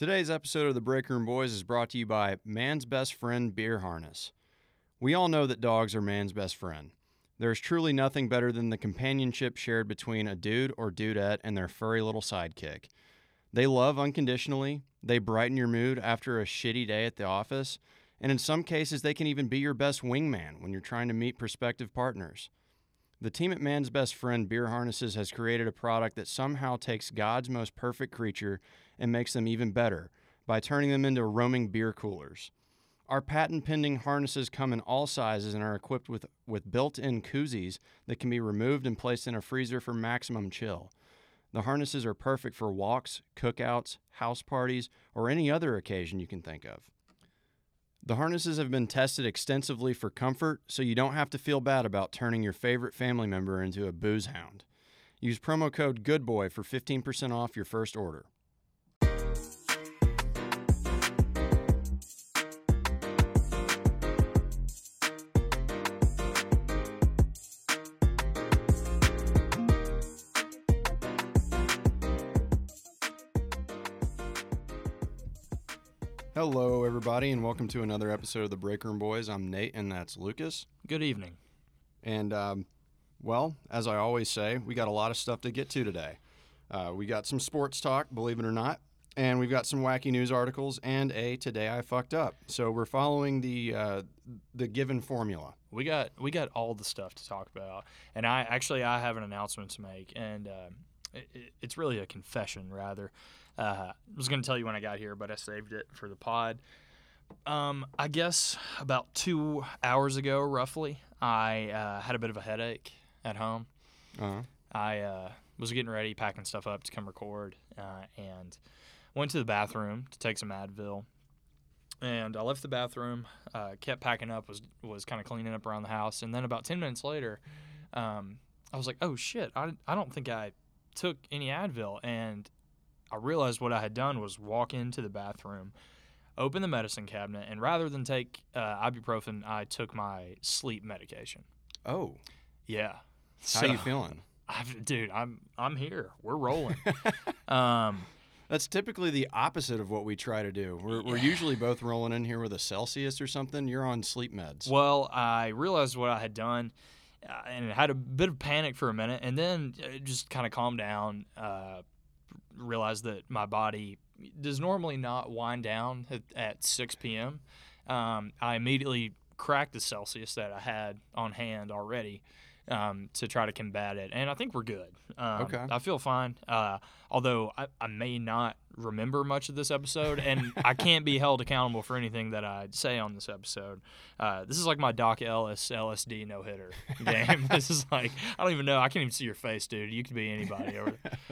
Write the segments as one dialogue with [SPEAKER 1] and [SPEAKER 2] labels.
[SPEAKER 1] Today's episode of the Break Room Boys is brought to you by Man's Best Friend Beer Harness. We all know that dogs are man's best friend. There is truly nothing better than the companionship shared between a dude or dudette and their furry little sidekick. They love unconditionally, they brighten your mood after a shitty day at the office, and in some cases, they can even be your best wingman when you're trying to meet prospective partners. The team at Man's Best Friend Beer Harnesses has created a product that somehow takes God's most perfect creature and makes them even better by turning them into roaming beer coolers. Our patent pending harnesses come in all sizes and are equipped with, with built in koozies that can be removed and placed in a freezer for maximum chill. The harnesses are perfect for walks, cookouts, house parties, or any other occasion you can think of. The harnesses have been tested extensively for comfort, so you don't have to feel bad about turning your favorite family member into a booze hound. Use promo code GOODBOY for 15% off your first order. Hello, everybody, and welcome to another episode of the Break Room Boys. I'm Nate, and that's Lucas.
[SPEAKER 2] Good evening.
[SPEAKER 1] And, um, well, as I always say, we got a lot of stuff to get to today. Uh, we got some sports talk, believe it or not, and we've got some wacky news articles and a today I fucked up. So we're following the uh, the given formula.
[SPEAKER 2] We got we got all the stuff to talk about, and I actually I have an announcement to make, and uh, it, it- it's really a confession rather. Uh, I was going to tell you when I got here, but I saved it for the pod. Um, I guess about two hours ago, roughly, I uh, had a bit of a headache at home.
[SPEAKER 1] Uh-huh.
[SPEAKER 2] I uh, was getting ready, packing stuff up to come record, uh, and went to the bathroom to take some Advil. And I left the bathroom, uh, kept packing up, was was kind of cleaning up around the house, and then about ten minutes later, um, I was like, "Oh shit! I, I don't think I took any Advil," and I realized what I had done was walk into the bathroom, open the medicine cabinet, and rather than take uh, ibuprofen, I took my sleep medication.
[SPEAKER 1] Oh,
[SPEAKER 2] Yeah.
[SPEAKER 1] how you feeling?
[SPEAKER 2] I've, dude, I'm I'm here. We're rolling. um,
[SPEAKER 1] That's typically the opposite of what we try to do. We're, we're usually both rolling in here with a Celsius or something. You're on sleep meds.
[SPEAKER 2] well, I realized what I had done, uh, and had a bit of panic for a minute, and then it just kind of calmed down. Uh, realized that my body does normally not wind down at, at 6 p.m. Um, I immediately cracked the Celsius that I had on hand already. Um, to try to combat it, and I think we're good. Um,
[SPEAKER 1] Okay.
[SPEAKER 2] I feel fine. Uh, although I, I may not remember much of this episode, and I can't be held accountable for anything that I say on this episode. Uh, this is like my Doc Ellis LSD no hitter game. this is like I don't even know. I can't even see your face, dude. You could be anybody.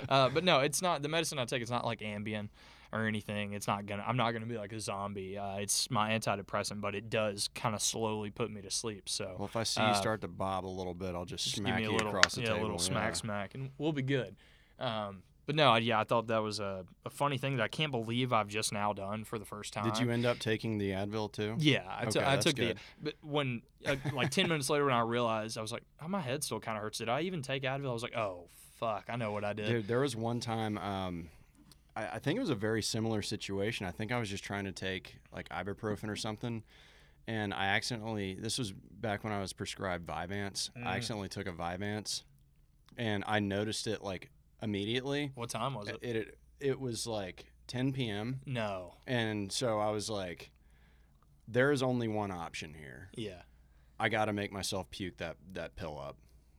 [SPEAKER 2] Uh, but no, it's not the medicine I take. It's not like Ambien or anything. It's not gonna. I'm not gonna be like a zombie. Uh, it's my antidepressant, but it does kind of slowly put me to sleep. So
[SPEAKER 1] Well, if I see you
[SPEAKER 2] Uh,
[SPEAKER 1] start to bob a little bit, I'll just,
[SPEAKER 2] just
[SPEAKER 1] smack
[SPEAKER 2] give me a
[SPEAKER 1] you
[SPEAKER 2] little,
[SPEAKER 1] across the
[SPEAKER 2] yeah,
[SPEAKER 1] table.
[SPEAKER 2] a little
[SPEAKER 1] yeah.
[SPEAKER 2] smack, smack, and we'll be good. Um, but no, yeah, I thought that was a, a funny thing that I can't believe I've just now done for the first time.
[SPEAKER 1] Did you end up taking the Advil too?
[SPEAKER 2] Yeah, I, t-
[SPEAKER 1] Okay,
[SPEAKER 2] I took
[SPEAKER 1] good.
[SPEAKER 2] the. But when uh, like ten minutes later, when I realized, I was like, "Oh, my head still kind of hurts." Did I even take Advil? I was like, "Oh, fuck, I know what I did."
[SPEAKER 1] Dude, there was one time. Um, I, I think it was a very similar situation. I think I was just trying to take like ibuprofen or something, and I accidentally. This was back when I was prescribed Vyvanse.
[SPEAKER 2] Mm.
[SPEAKER 1] I accidentally took a Vyvanse, and I noticed it like immediately.
[SPEAKER 2] What time was it?
[SPEAKER 1] It it, it was like 10 p.m.
[SPEAKER 2] no.
[SPEAKER 1] and so I was like, there is only one option here.
[SPEAKER 2] Yeah.
[SPEAKER 1] I got to make myself puke that that pill up,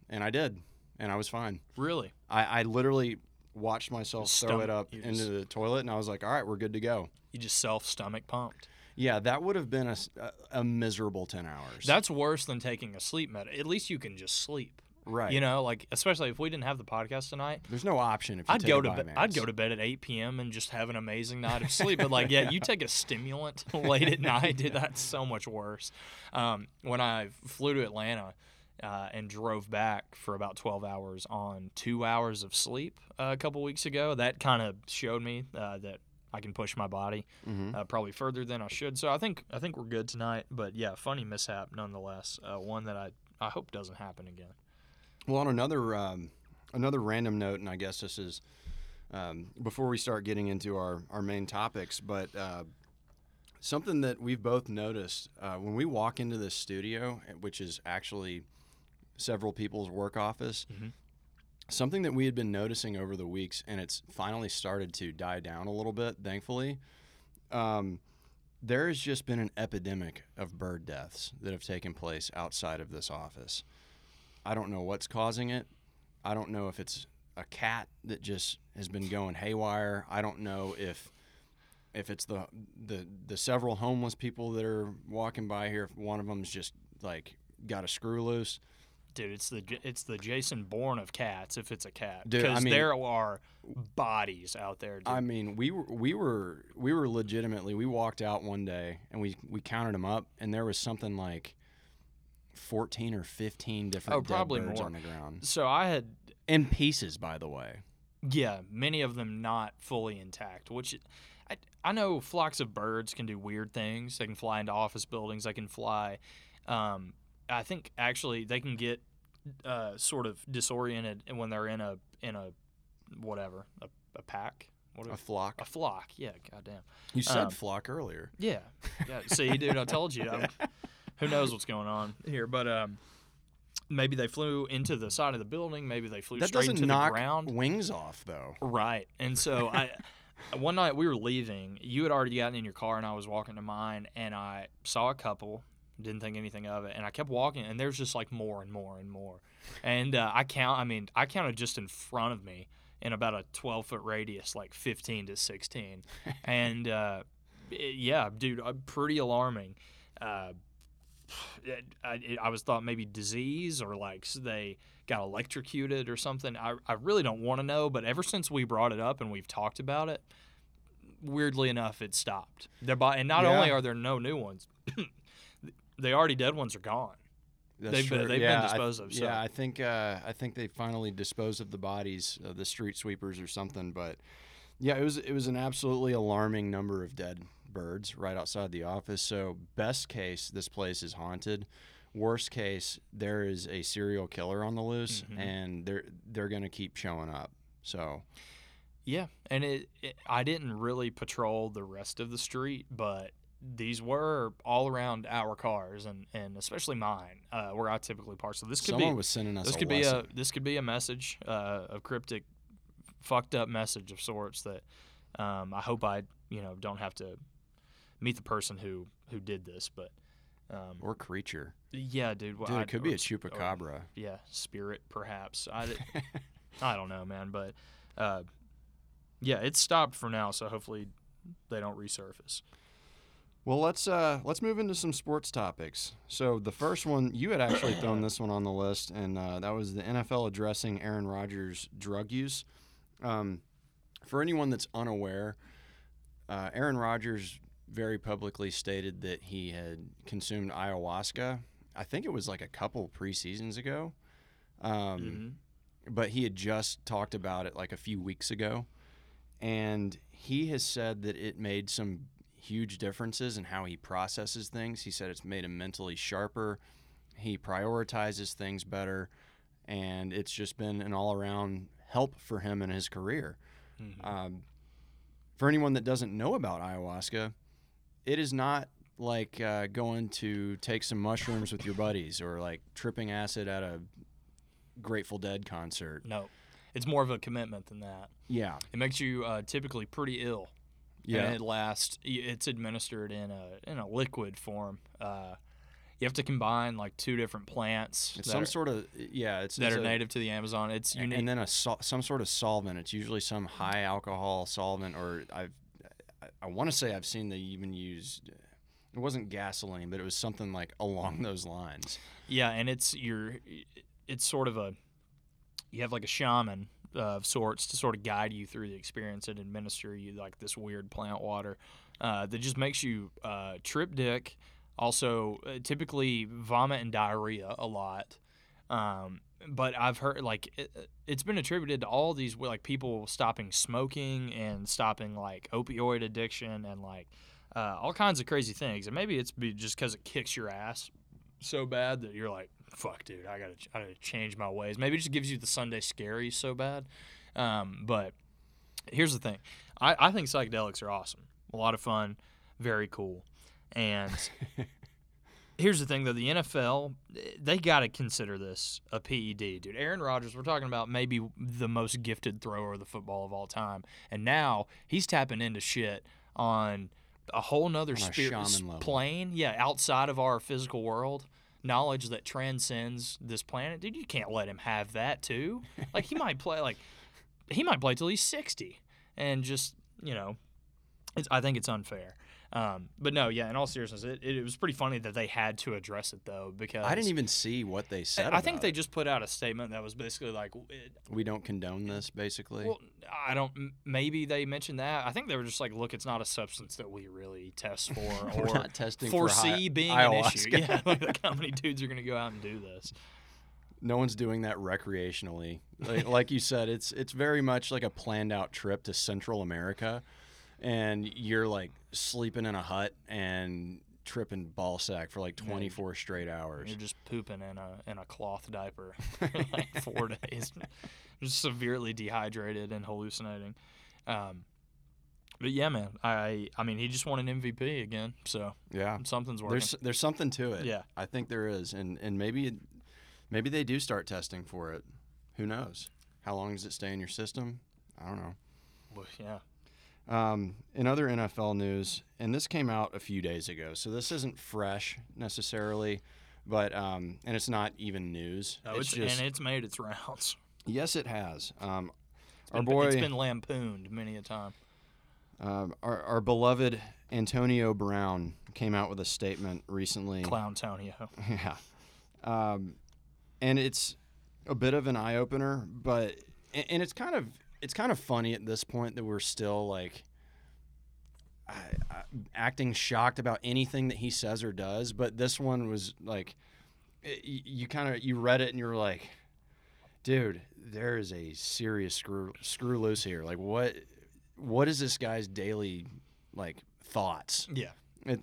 [SPEAKER 1] and I did, and I was fine.
[SPEAKER 2] Really?
[SPEAKER 1] I, I literally watched myself throw it up into
[SPEAKER 2] just-
[SPEAKER 1] the toilet, and I was like, all right, we're good to go.
[SPEAKER 2] You just self stomach pumped.
[SPEAKER 1] Yeah, that would have been a, a miserable 10 hours.
[SPEAKER 2] That's worse than taking a sleep med. At least you can just sleep.
[SPEAKER 1] Right.
[SPEAKER 2] You know, like especially if we didn't have the podcast tonight,
[SPEAKER 1] There's no option if you
[SPEAKER 2] I'd go to bed. I'd go to bed at 8 p.m. and just have an amazing night of sleep. But like, yeah, you take a stimulant late at night, dude. That's so much worse. Um, when I flew to Atlanta uh, and drove back for about 12 hours on two hours of sleep uh, a couple weeks ago, that kind of showed me uh, that I can push my body
[SPEAKER 1] Mhm.
[SPEAKER 2] uh, probably further than I should. So I think I think we're good tonight. But yeah, funny mishap nonetheless. Uh, one that I I hope doesn't happen again.
[SPEAKER 1] Well, on another um, another random note, and I guess this is um, before we start getting into our, our main topics. But uh, something that we've both noticed uh, when we walk into this studio, eh, which is actually several people's work office,
[SPEAKER 2] Mhm.
[SPEAKER 1] something that we had been noticing over the weeks, and it's finally started to die down a little bit, thankfully. Um, there has just been an epidemic of bird deaths that have taken place outside of this office. I don't know what's causing it. I don't know if it's a cat that just has been going haywire. I don't know if if it's the the the several homeless people that are walking by here. If one of them's just like got a screw loose.
[SPEAKER 2] Dude, it's the it's the Jason Bourne of cats if it's a cat
[SPEAKER 1] Dude, I
[SPEAKER 2] because
[SPEAKER 1] mean-
[SPEAKER 2] there are bodies out there. Dude.
[SPEAKER 1] I mean, we were we were we were legitimately. We walked out one day and we we counted them up, and there was something like fourteen or fifteen different
[SPEAKER 2] Oh,
[SPEAKER 1] dead
[SPEAKER 2] probably
[SPEAKER 1] birds
[SPEAKER 2] more.
[SPEAKER 1] on the ground
[SPEAKER 2] so I had
[SPEAKER 1] in pieces. By the way,
[SPEAKER 2] yeah, many of them not fully intact, which I, I know flocks of birds can do weird things. They can fly into office buildings. They can fly. Um, I think actually they can get uh, sort of disoriented when they're in a in a whatever a, a pack. What
[SPEAKER 1] a
[SPEAKER 2] a,
[SPEAKER 1] flock.
[SPEAKER 2] a flock. Yeah, goddamn.
[SPEAKER 1] You said
[SPEAKER 2] um,
[SPEAKER 1] flock earlier.
[SPEAKER 2] Yeah, yeah. See, dude, I told you. I'm, who knows what's going on here? But um, maybe they flew into the side of the building. Maybe they flew
[SPEAKER 1] That
[SPEAKER 2] straight
[SPEAKER 1] doesn't
[SPEAKER 2] into
[SPEAKER 1] knock
[SPEAKER 2] the ground.
[SPEAKER 1] wings off though.
[SPEAKER 2] Right. And so I one night we were leaving, you had already gotten in your car and I was walking to mine and I saw a couple, didn't think anything of it, and I kept walking and there's just like more and more and more. And uh, I count I mean, I counted just in front of me in about a 12 foot radius like 15 to 16. and uh, it- yeah, dude, uh, pretty alarming. Uh, it, I, it, I was thought maybe disease or like they got electrocuted or something. I, I really don't want to know, but ever since we brought it up and we've talked about it, weirdly enough, it stopped. They're by, and not only are there no new ones, the already dead ones are gone.
[SPEAKER 1] That's
[SPEAKER 2] They've been- they've been
[SPEAKER 1] yeah, I-
[SPEAKER 2] disposed of, so-
[SPEAKER 1] Yeah, I think uh, I think they finally disposed of the bodies of the street sweepers or something. But yeah, it was it was an absolutely alarming number of dead birds right outside the office. So best case, this place is haunted. Worst case, there is a serial killer on the loose,
[SPEAKER 2] Mhm.
[SPEAKER 1] and they're they're gonna keep showing up. So
[SPEAKER 2] Yeah, and it, it I didn't really patrol the rest of the street, but these were all around our cars and, and especially mine, uh, where I typically park. So this could
[SPEAKER 1] someone
[SPEAKER 2] be
[SPEAKER 1] was sending us
[SPEAKER 2] this
[SPEAKER 1] a
[SPEAKER 2] could be a this could be a message, uh, a cryptic, fucked up message of sorts that um, I hope I you know don't have to meet the person who who did this, but um,
[SPEAKER 1] or creature.
[SPEAKER 2] yeah, dude, well,
[SPEAKER 1] Dude, it could be a
[SPEAKER 2] s- or-
[SPEAKER 1] chupacabra.
[SPEAKER 2] yeah, spirit perhaps. I, I don't know, man, but uh, yeah, it's stopped for now, so hopefully they don't resurface.
[SPEAKER 1] Well, let's uh, let's move into some sports topics. So the first one, you had actually thrown this one on the list, and uh, that was the NFL addressing Aaron Rodgers' drug use. Um, for anyone that's unaware, uh, Aaron Rodgers very publicly stated that he had consumed ayahuasca. I think it was like a couple preseasons ago, um,
[SPEAKER 2] Mhm.
[SPEAKER 1] but he had just talked about it like a few weeks ago, and he has said that it made some huge differences in how he processes things. He said it's made him mentally sharper. He prioritizes things better, and it's just been an all-around help for him in his career.
[SPEAKER 2] Mhm.
[SPEAKER 1] Um, for anyone that doesn't know about ayahuasca, it is not like uh, going to take some mushrooms with your buddies or like tripping acid at a Grateful Dead concert.
[SPEAKER 2] No, it's more of a commitment than that.
[SPEAKER 1] Yeah,
[SPEAKER 2] It makes you uh, typically pretty ill.
[SPEAKER 1] yeah.
[SPEAKER 2] and it lasts. It's administered in a in a liquid form. Uh, you have to combine like two different plants
[SPEAKER 1] It's some
[SPEAKER 2] are,
[SPEAKER 1] sort of yeah. It's
[SPEAKER 2] that
[SPEAKER 1] it's
[SPEAKER 2] are
[SPEAKER 1] a-
[SPEAKER 2] native to the Amazon. It's
[SPEAKER 1] and,
[SPEAKER 2] unique.
[SPEAKER 1] and then a some sort of solvent. It's usually some high alcohol solvent, or I've I, want to say I've seen they even used. It wasn't gasoline, but it was something like along those lines.
[SPEAKER 2] Yeah, and it's your it's sort of a you have like a shaman uh, of sorts to sort of guide you through the experience and administer you like this weird plant water uh, that just makes you uh, trip dick. Also, uh, typically vomit and diarrhea a lot. Um, but I've heard like it, it's been attributed to all these like people stopping smoking and stopping like opioid addiction and like uh, all kinds of crazy things. And maybe it's be just because it kicks your ass so bad that you're like, fuck, dude, I gotta, I gotta change my ways. Maybe it just gives you the Sunday scaries so bad. Um, but Here's the thing. I, I think psychedelics are awesome. A lot of fun, very cool. And here's the thing though, the NFL, eh, they got to consider this a PED, dude. Aaron Rodgers, we're talking about maybe the most gifted thrower of the football of all time. And now he's tapping into shit on a whole nother spirit plane, yeah, outside of our physical world. Knowledge that transcends this planet, dude. You can't let him have that too. Like he might play, like he might play till he's sixty, and just you know, it's, I think it's unfair. Um, but no, yeah. In all seriousness, it, it, was pretty funny that they had to address it though because
[SPEAKER 1] I didn't even see what they said.
[SPEAKER 2] I think they
[SPEAKER 1] it.
[SPEAKER 2] just put out a statement that was basically like, it,
[SPEAKER 1] we don't condone this, basically.
[SPEAKER 2] well, I don't. Maybe they mentioned that. I think they were just like, look, it's not a substance that we really test for
[SPEAKER 1] We're
[SPEAKER 2] or
[SPEAKER 1] not testing for
[SPEAKER 2] foresee
[SPEAKER 1] hi-
[SPEAKER 2] being an issue.
[SPEAKER 1] ayahuasca.
[SPEAKER 2] Yeah, like how many dudes are gonna go out and do this?
[SPEAKER 1] no one's doing that recreationally. Like, like you said, it's it's very much like a planned out trip to Central America, and you're like sleeping in a hut and tripping ball sack for like
[SPEAKER 2] Yeah.
[SPEAKER 1] 24 straight hours.
[SPEAKER 2] You're just pooping in a in a cloth diaper for like four days, just severely dehydrated and hallucinating. Um, but yeah, man, I I mean, he just won an MVP again, so
[SPEAKER 1] Yeah,
[SPEAKER 2] something's working.
[SPEAKER 1] there's there's something to it.
[SPEAKER 2] Yeah.
[SPEAKER 1] I think there is, and and maybe maybe they do start testing for it. Who knows? How long does it stay in your system? I don't know.
[SPEAKER 2] Well, yeah,
[SPEAKER 1] Um, in other NFL news, and this came out a few days ago, so this isn't fresh necessarily, but um, and it's not even news.
[SPEAKER 2] no,
[SPEAKER 1] it's,
[SPEAKER 2] it's,
[SPEAKER 1] just
[SPEAKER 2] and it's made its rounds.
[SPEAKER 1] yes, it has. Um,
[SPEAKER 2] It's
[SPEAKER 1] our
[SPEAKER 2] been,
[SPEAKER 1] boy,
[SPEAKER 2] it's been lampooned many a time.
[SPEAKER 1] um, our, our beloved Antonio Brown came out with a statement recently.
[SPEAKER 2] Clown Tonio.
[SPEAKER 1] Yeah. Um, and it's a bit of an eye opener, but and and it's kind of it's kind of funny at this point that we're still like I, I, acting shocked about anything that he says or does. But this one was like it, you, you kind of you read it and you're like, dude, there is a serious screw screw loose here. Like what what is this guy's daily like thoughts?
[SPEAKER 2] Yeah,
[SPEAKER 1] It,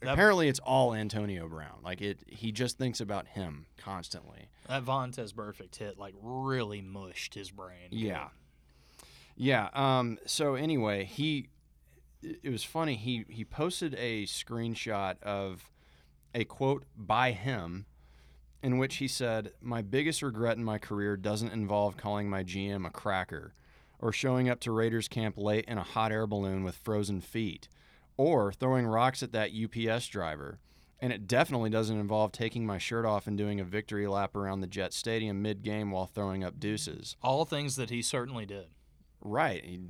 [SPEAKER 2] That-
[SPEAKER 1] apparently, it's all Antonio Brown. Like it, he just thinks about him constantly.
[SPEAKER 2] that Vontaze Burfict hit like really mushed his brain.
[SPEAKER 1] Yeah, yeah. Um. So anyway, he, it was funny. He he posted a screenshot of a quote by him, in which he said, "My biggest regret in my career doesn't involve calling my GM a cracker, or showing up to Raiders camp late in a hot air balloon with frozen feet, or throwing rocks at that UPS driver." And it definitely doesn't involve taking my shirt off and doing a victory lap around the Jet Stadium mid game while throwing up deuces.
[SPEAKER 2] All things that he certainly did.
[SPEAKER 1] Right. He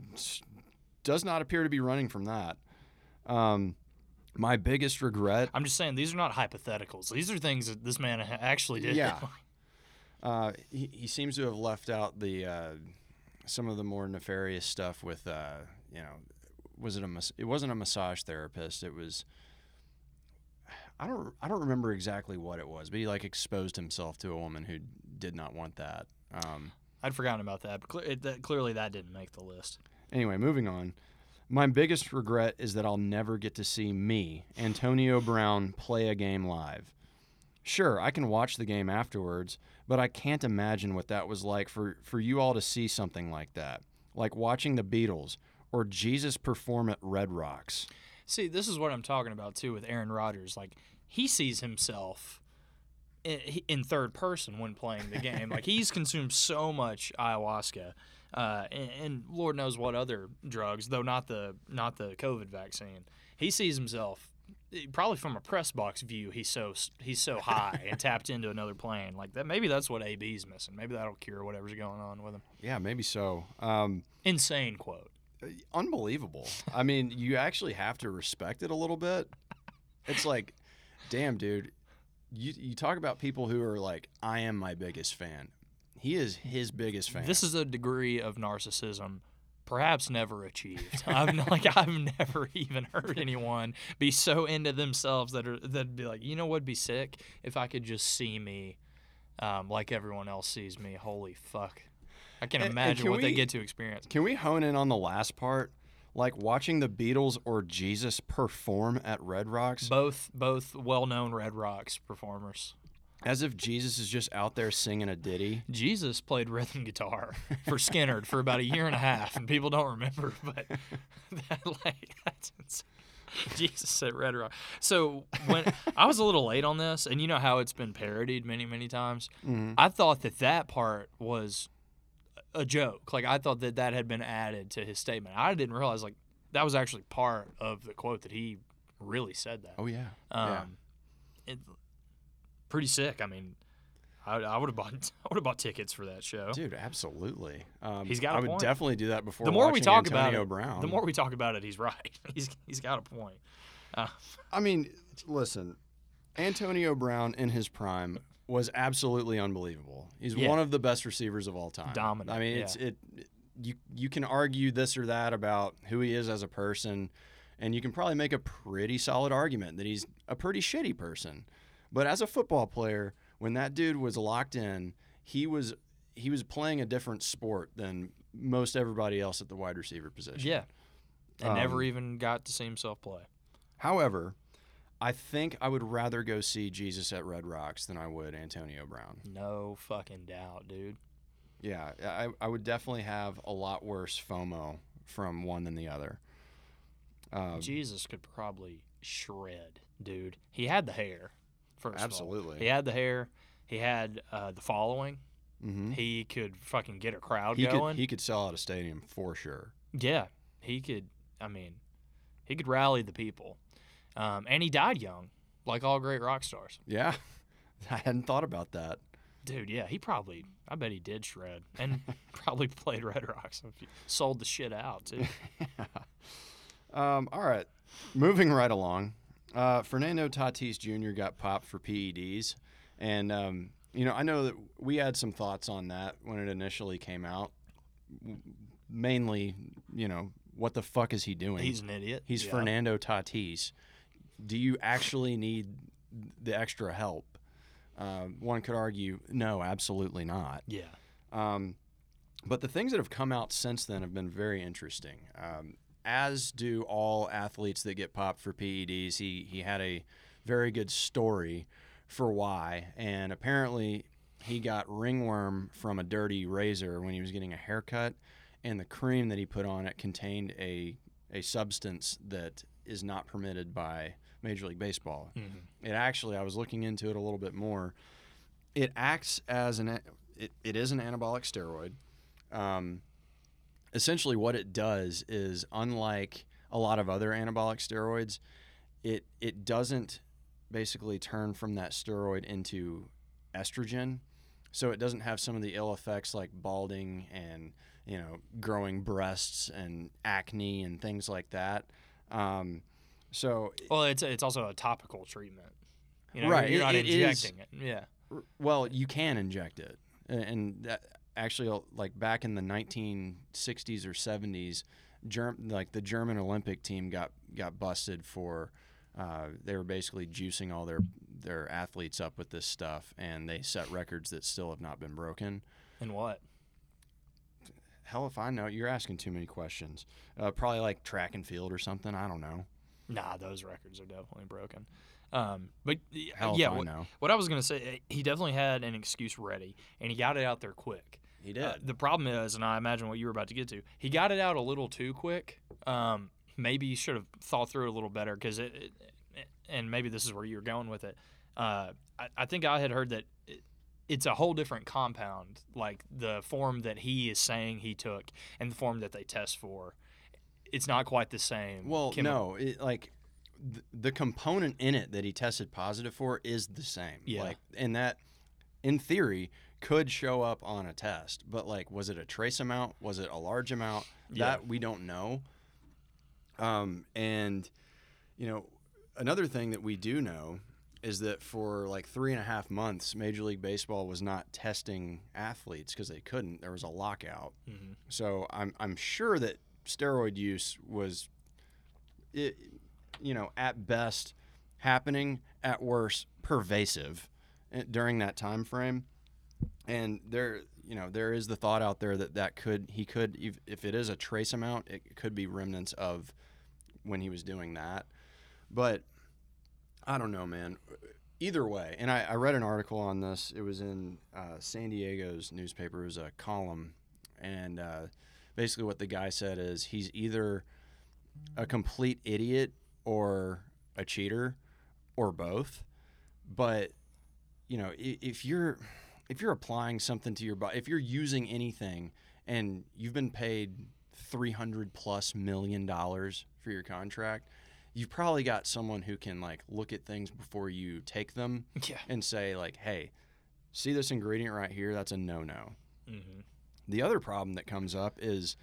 [SPEAKER 1] does not appear to be running from that. Um, my biggest regret.
[SPEAKER 2] I'm just saying these are not hypotheticals. These are things that this man actually did.
[SPEAKER 1] Yeah. Uh, he, he seems to have left out the uh, some of the more nefarious stuff with uh, you know was it a mas- it wasn't a massage therapist it was I don't I don't remember exactly what it was but he like exposed himself to a woman who did not want that um,
[SPEAKER 2] I'd forgotten about that, but cle it, that, clearly that didn't make the list.
[SPEAKER 1] Anyway, moving on. My biggest regret is that I'll never get to see me, Antonio Brown, play a game live. Sure, I can watch the game afterwards, but I can't imagine what that was like for, for you all to see something like that. Like watching the Beatles or Jesus perform at Red Rocks.
[SPEAKER 2] See, this is what I'm talking about too with Aaron Rodgers. Like he sees himself in, third person when playing the game. like he's consumed so much ayahuasca, uh, and, and Lord knows what other drugs, though not the not the COVID vaccine. He sees himself probably from a press box view. He's so he's so high and tapped into another plane. Like that. Maybe that's what AB's missing. Maybe that'll cure whatever's going on with him.
[SPEAKER 1] Yeah, maybe so. Um,
[SPEAKER 2] Insane quote.
[SPEAKER 1] unbelievable. I mean, you actually have to respect it a little bit. It's like, damn, dude. You you talk about people who are like, I am my biggest fan. He is his biggest fan.
[SPEAKER 2] This is a degree of narcissism perhaps never achieved. I've n- like I've never even heard anyone be so into themselves that are that'd be like, you know what'd be sick if I could just see me um, like everyone else sees me. Holy fuck! I
[SPEAKER 1] can't
[SPEAKER 2] imagine
[SPEAKER 1] can
[SPEAKER 2] what they get to experience.
[SPEAKER 1] Can we hone in on the last part? Like watching the Beatles or Jesus perform at Red Rocks.
[SPEAKER 2] Both both well known Red Rocks performers.
[SPEAKER 1] As if Jesus is just out there singing a ditty.
[SPEAKER 2] Jesus played rhythm guitar for Skynyrd for about a year and a half, and people don't remember, but that, like that's insane. Jesus at Red Rock. So when I was a little late on this, and you know how it's been parodied many, many times,
[SPEAKER 1] Mm-hmm.
[SPEAKER 2] I thought that that part was a joke. Like I thought that that had been added to his statement. I didn't realize like that was actually part of the quote that he really said that.
[SPEAKER 1] Oh yeah.
[SPEAKER 2] Um,
[SPEAKER 1] yeah.
[SPEAKER 2] it, pretty sick. I mean, I, I would have bought I would have bought tickets for that show.
[SPEAKER 1] Dude, absolutely. Um,
[SPEAKER 2] He's got
[SPEAKER 1] I
[SPEAKER 2] a
[SPEAKER 1] would
[SPEAKER 2] point.
[SPEAKER 1] definitely do that before
[SPEAKER 2] the more we talk
[SPEAKER 1] Antonio
[SPEAKER 2] about it,
[SPEAKER 1] Brown.
[SPEAKER 2] the more we talk about it, he's right. He's he's got a point. Uh,
[SPEAKER 1] I mean, listen, Antonio Brown in his prime was absolutely unbelievable. He's
[SPEAKER 2] Yeah.
[SPEAKER 1] one of the best receivers of all time.
[SPEAKER 2] Dominant,
[SPEAKER 1] I mean, it's it. You you can argue this or that about who he is as a person, and you can probably make a pretty solid argument that he's a pretty shitty person. But as a football player, when that dude was locked in, he was he was playing a different sport than most everybody else at the wide receiver position.
[SPEAKER 2] yeah, and never
[SPEAKER 1] Um,
[SPEAKER 2] even got to see himself play.
[SPEAKER 1] However, I think I would rather go see Jesus at Red Rocks than I would Antonio Brown.
[SPEAKER 2] No fucking doubt, dude.
[SPEAKER 1] Yeah, I, I would definitely have a lot worse FOMO from one than the other. Um,
[SPEAKER 2] Jesus could probably shred, dude. He had the hair. First
[SPEAKER 1] absolutely.
[SPEAKER 2] he had the hair. He had uh, the following.
[SPEAKER 1] hmm
[SPEAKER 2] He could fucking get a crowd
[SPEAKER 1] He
[SPEAKER 2] going.
[SPEAKER 1] could he could sell out a stadium for sure.
[SPEAKER 2] Yeah, he could. I mean, he could rally the people. Um, and he died young, like all great rock stars.
[SPEAKER 1] Yeah, I hadn't thought about that.
[SPEAKER 2] Dude, yeah, he probably. I bet he did shred and probably played Red Rocks. He sold the shit out too.
[SPEAKER 1] Um, all right, moving right along. Uh, Fernando Tatis Jr. got popped for PEDs, and um, you know I know that we had some thoughts on that when it initially came out. Mainly, you know, what the fuck is he doing?
[SPEAKER 2] He's an idiot.
[SPEAKER 1] He's
[SPEAKER 2] yeah.
[SPEAKER 1] Fernando Tatis. Do you actually need the extra help? Um, one could argue, no, absolutely not.
[SPEAKER 2] Yeah.
[SPEAKER 1] Um, but the things that have come out since then have been very interesting. Um, as do all athletes that get popped for PEDs. He he had a very good story for why, and apparently he got ringworm from a dirty razor when he was getting a haircut, and the cream that he put on it contained a a substance that is not permitted by Major League Baseball.
[SPEAKER 2] Mhm.
[SPEAKER 1] It actually, I was looking into it a little bit more. It acts as an, it, it is an anabolic steroid. Um, essentially, what it does is, unlike a lot of other anabolic steroids, it it doesn't basically turn from that steroid into estrogen, so it doesn't have some of the ill effects like balding and you know growing breasts and acne and things like that. Um, so
[SPEAKER 2] Well, it's it's also a topical treatment. You know,
[SPEAKER 1] Right,
[SPEAKER 2] You're
[SPEAKER 1] it-
[SPEAKER 2] not
[SPEAKER 1] it is-
[SPEAKER 2] injecting it. Yeah.
[SPEAKER 1] R- Well, you can inject it, A- and that actually, uh, like back in the 1960s or 70s, Germ- like the German Olympic team got got busted for. Uh, they were basically juicing all their their athletes up with this stuff, and they set records that still have not been broken.
[SPEAKER 2] And what?
[SPEAKER 1] Hell, if I know, you're asking too many questions. Uh, probably like track and field or something. I don't know.
[SPEAKER 2] Nah, those records are definitely broken. Um, but
[SPEAKER 1] Hell,
[SPEAKER 2] yeah,
[SPEAKER 1] I
[SPEAKER 2] what,
[SPEAKER 1] know.
[SPEAKER 2] what I was gonna say, eh, he definitely had an excuse ready, and he got it out there quick.
[SPEAKER 1] He did.
[SPEAKER 2] Uh, the problem is, and I imagine what you were about to get to, he got it out a little too quick. Um, maybe he should have thought through it a little better because it, it, it- and maybe this is where you're going with it. Uh, I, I think I had heard that it, it's a whole different compound, like the form that he is saying he took and the form that they test for. It's not quite the same.
[SPEAKER 1] Well,
[SPEAKER 2] chemical-
[SPEAKER 1] no, it, like th- the component in it that he tested positive for is the same.
[SPEAKER 2] Yeah.
[SPEAKER 1] Like, and that, in theory, could show up on a test. But like, was it a trace amount? Was it a large amount?
[SPEAKER 2] Yeah.
[SPEAKER 1] That we don't know. Um, and you know, another thing that we do know is that for like three and a half months, Major League Baseball was not testing athletes because they couldn't. There was a lockout.
[SPEAKER 2] Mhm.
[SPEAKER 1] So I'm I'm sure that steroid use was, it, you know, at best happening, at worst pervasive eh, during that time frame. And there, you know, there is the thought out there that that could he could if, it is a trace amount, it could be remnants of when he was doing that. But I don't know, man. either way, and I, I read an article on this. It was in uh, San Diego's newspaper. It was a column, and uh, basically what the guy said is he's either a complete idiot or a cheater or both. But you know, if you're if you're applying something to your body, if you're using anything, and you've been paid three hundred plus million dollars for your contract, you've probably got someone who can like look at things before you take them
[SPEAKER 2] Yeah.
[SPEAKER 1] and say like, "Hey, see this ingredient right here? That's a no-no."
[SPEAKER 2] Mm-hmm.
[SPEAKER 1] The other problem that comes up is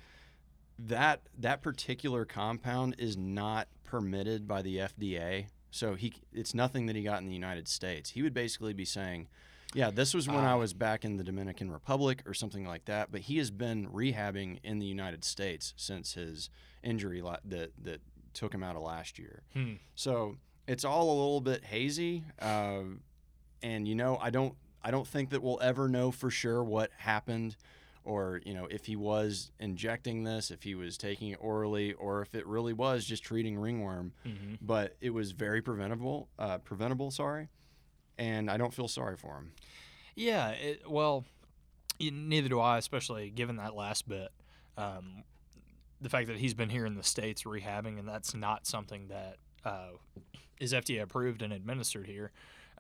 [SPEAKER 1] that that particular compound is not permitted by the FDA. So he it's nothing that he got in the United States. He would basically be saying, "Yeah, this was when I
[SPEAKER 2] Ah.
[SPEAKER 1] was back in the Dominican Republic or something like that." But he has been rehabbing in the United States since his injury la- that that took him out of last year.
[SPEAKER 2] Hmm.
[SPEAKER 1] So it's all a little bit hazy, uh, and you know, I don't, I don't think that we'll ever know for sure what happened, or you know, if he was injecting this, if he was taking it orally, or if it really was just treating ringworm.
[SPEAKER 2] Mm-hmm.
[SPEAKER 1] But it was very preventable, uh, preventable. Sorry, and I don't feel sorry for him.
[SPEAKER 2] Yeah, it, well, neither do I, especially given that last bit. Um, the fact that he's been here in the states rehabbing, and that's not something that uh, is FDA approved and administered here.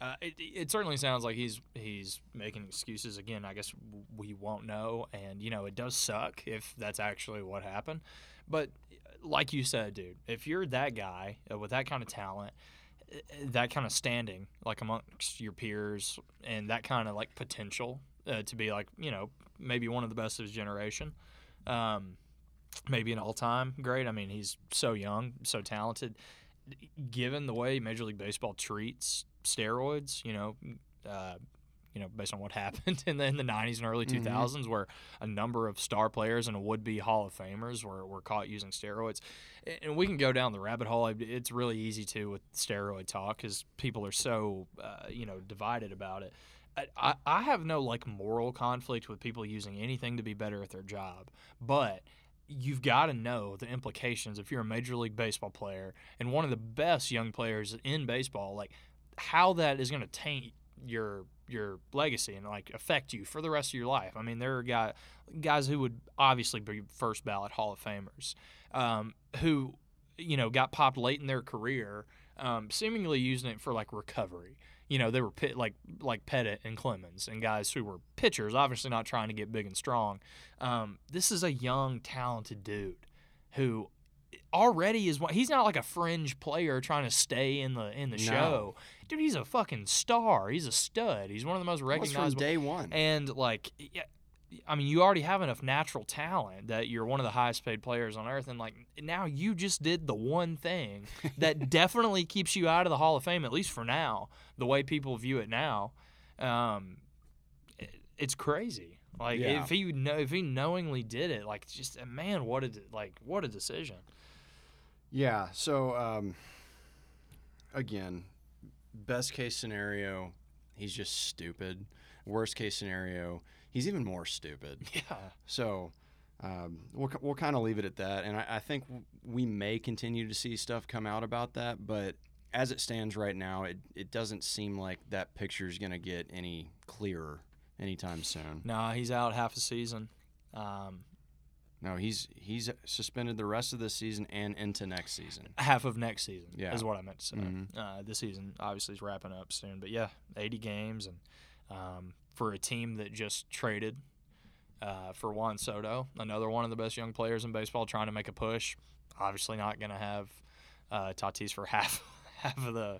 [SPEAKER 2] Uh, it, it certainly sounds like he's he's making excuses again. I guess we won't know, and you know it does suck if that's actually what happened. But like you said, dude, if you're that guy uh, with that kind of talent, uh, that kind of standing, like amongst your peers, and that kind of like potential uh, to be like you know maybe one of the best of his generation, um, maybe an all-time great. I mean, he's so young, so talented. Given the way Major League Baseball treats steroids, you know, uh, you know, based on what happened in the, in the 90s and early
[SPEAKER 1] Mhm.
[SPEAKER 2] 2000s, where a number of star players and would-be Hall of Famers were, were caught using steroids. And we can go down the rabbit hole. It's really easy to with steroid talk because people are so, uh, you know, divided about it. I- I, I have no like moral conflict with people using anything to be better at their job, but you've got to know the implications if you're a major league baseball player and one of the best young players in baseball, like how that is going to taint your your legacy and like affect you for the rest of your life. I mean, there are guy, guys who would obviously be first ballot Hall of Famers, um, who you know got popped late in their career, um, seemingly using it for like recovery. You know, they were pit, like like Pettitte and Clemens and guys who were pitchers, obviously not trying to get big and strong. Um, this is a young, talented dude who already is one. He's not like a fringe player trying to stay in the in the
[SPEAKER 1] No.
[SPEAKER 2] show. Dude, he's a fucking star. He's a stud. He's one of the most
[SPEAKER 1] Was from
[SPEAKER 2] recognizable.
[SPEAKER 1] day one.
[SPEAKER 2] And like, yeah, I mean, you already have enough natural talent that you're one of the highest paid players on earth, and like now you just did the one thing that definitely keeps you out of the Hall of Fame, at least for now. The way people view it now, um, it- it's crazy. Like
[SPEAKER 1] Yeah.
[SPEAKER 2] if he know, if he knowingly did it, like just man, what a like what a decision.
[SPEAKER 1] Yeah. So um, again, best case scenario, he's just stupid. Worst case scenario, he's even more stupid.
[SPEAKER 2] Yeah,
[SPEAKER 1] So um, we'll we'll kind of leave it at that. And I, I think we may continue to see stuff come out about that, but as it stands right now, it it doesn't seem like that picture is going to get any clearer anytime soon.
[SPEAKER 2] no, he's out half a season. Um,
[SPEAKER 1] No, he's he's suspended the rest of this season and into next season.
[SPEAKER 2] half of next season
[SPEAKER 1] Yeah.
[SPEAKER 2] is what I meant to say.
[SPEAKER 1] Mhm.
[SPEAKER 2] Uh, this season obviously is wrapping up soon, but yeah, 80 games, and um, for a team that just traded uh, for Juan Soto, another one of the best young players in baseball, trying to make a push. Obviously, not going to have uh, Tatis for half half of the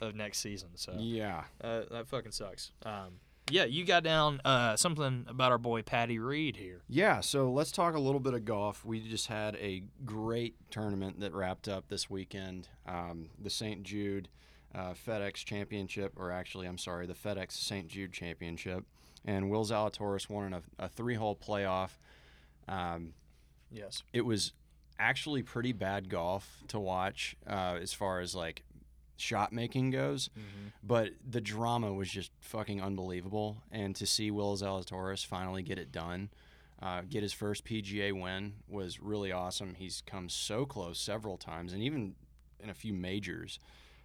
[SPEAKER 2] of next season. So
[SPEAKER 1] Yeah.
[SPEAKER 2] uh, that fucking sucks. Um, yeah, you got down uh, something about our boy Patty Reed here.
[SPEAKER 1] Yeah, so let's talk a little bit of golf. We just had a great tournament that wrapped up this weekend. Um, the St. Jude uh, FedEx Championship, or actually, I'm sorry, the FedEx St. Jude Championship. And Will Zalatoris won in a, a three hole playoff. Um,
[SPEAKER 2] Yes.
[SPEAKER 1] it was actually pretty bad golf to watch uh, as far as like shot making goes
[SPEAKER 2] Mm-hmm.
[SPEAKER 1] but the drama was just fucking unbelievable. And to see Will Zalatoris finally get it done, uh, get his first PGA win, was really awesome. He's come so close several times, and even in a few majors.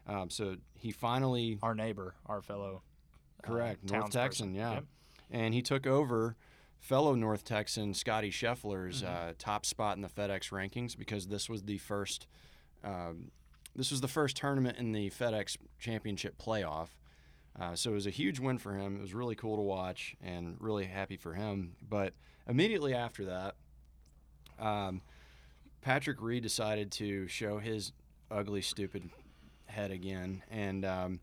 [SPEAKER 1] Um, so he finally
[SPEAKER 2] Our neighbor, our fellow. uh,
[SPEAKER 1] Correct. North
[SPEAKER 2] townsperson.
[SPEAKER 1] Texan, yeah.
[SPEAKER 2] Yep.
[SPEAKER 1] and he took over fellow North Texan Scotty Scheffler's
[SPEAKER 2] Mhm.
[SPEAKER 1] uh, top spot in the FedEx rankings because this was the first um, this was the first tournament in the FedEx Championship playoff. Uh, so it was a huge win for him. It was really cool to watch and really happy for him. But immediately after that, um, Patrick Reed decided to show his ugly, stupid head again, and um,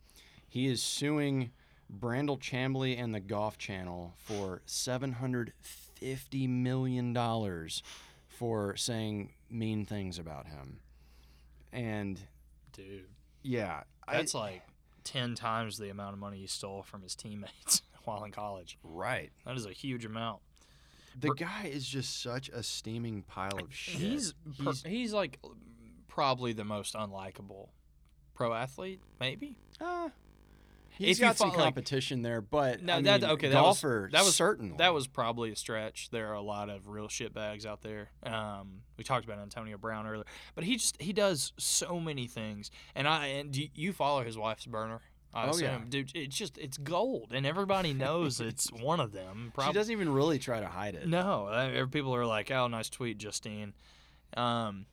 [SPEAKER 1] he is suing Brandel Chamblee and the Golf Channel for seven hundred fifty million dollars for saying mean things about him. And
[SPEAKER 2] Dude,
[SPEAKER 1] yeah,
[SPEAKER 2] that's like ten times the amount of money he stole from his teammates while in college.
[SPEAKER 1] right.
[SPEAKER 2] That is a huge amount.
[SPEAKER 1] The
[SPEAKER 2] Br-
[SPEAKER 1] guy is just such a steaming pile of shit.
[SPEAKER 2] He's per- he's like probably the most unlikable pro athlete, maybe.
[SPEAKER 1] Uh, he's
[SPEAKER 2] If
[SPEAKER 1] got some
[SPEAKER 2] fo- like-
[SPEAKER 1] competition there, but
[SPEAKER 2] No,
[SPEAKER 1] I
[SPEAKER 2] that-
[SPEAKER 1] mean,
[SPEAKER 2] okay, that was-
[SPEAKER 1] golfer
[SPEAKER 2] that was-
[SPEAKER 1] certainly
[SPEAKER 2] That was probably a stretch. There are a lot of real shit bags out there. Um, we talked about Antonio Brown earlier, but he just he does so many things. And I and do you- follow his wife's burner. I
[SPEAKER 1] Oh, yeah.
[SPEAKER 2] assume. dude. It's just it's gold, and everybody knows it's one of them.
[SPEAKER 1] she doesn't even really try to hide it.
[SPEAKER 2] No, uh, people are like, "Oh, nice tweet, Justine." Um,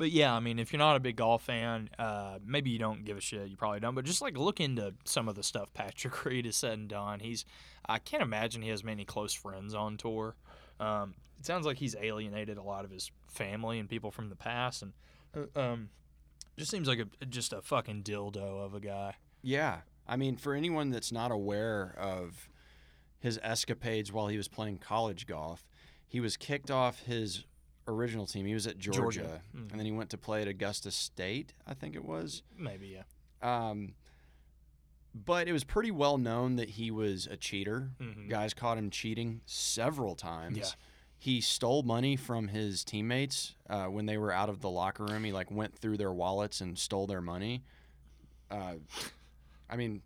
[SPEAKER 2] but yeah, I mean, if you're not a big golf fan, uh, maybe you don't give a shit. You probably don't. But just like look into some of the stuff Patrick Reed has said and done. He's, I can't imagine he has many close friends on tour. Um, it sounds like he's alienated a lot of his family and people from the past, and uh, um, just seems like a just a fucking dildo of a guy.
[SPEAKER 1] Yeah. I mean, for anyone that's not aware of his escapades while he was playing college golf, he was kicked off his original team. He was at Georgia,
[SPEAKER 2] Georgia. Mhm.
[SPEAKER 1] and then he went to play at Augusta State, I think it was.
[SPEAKER 2] Maybe yeah.
[SPEAKER 1] Um, but it was pretty well known that he was a cheater.
[SPEAKER 2] Mhm.
[SPEAKER 1] Guys caught him cheating several times.
[SPEAKER 2] Yeah.
[SPEAKER 1] He stole money from his teammates uh, when they were out of the locker room. He like went through their wallets and stole their money. Uh, I mean,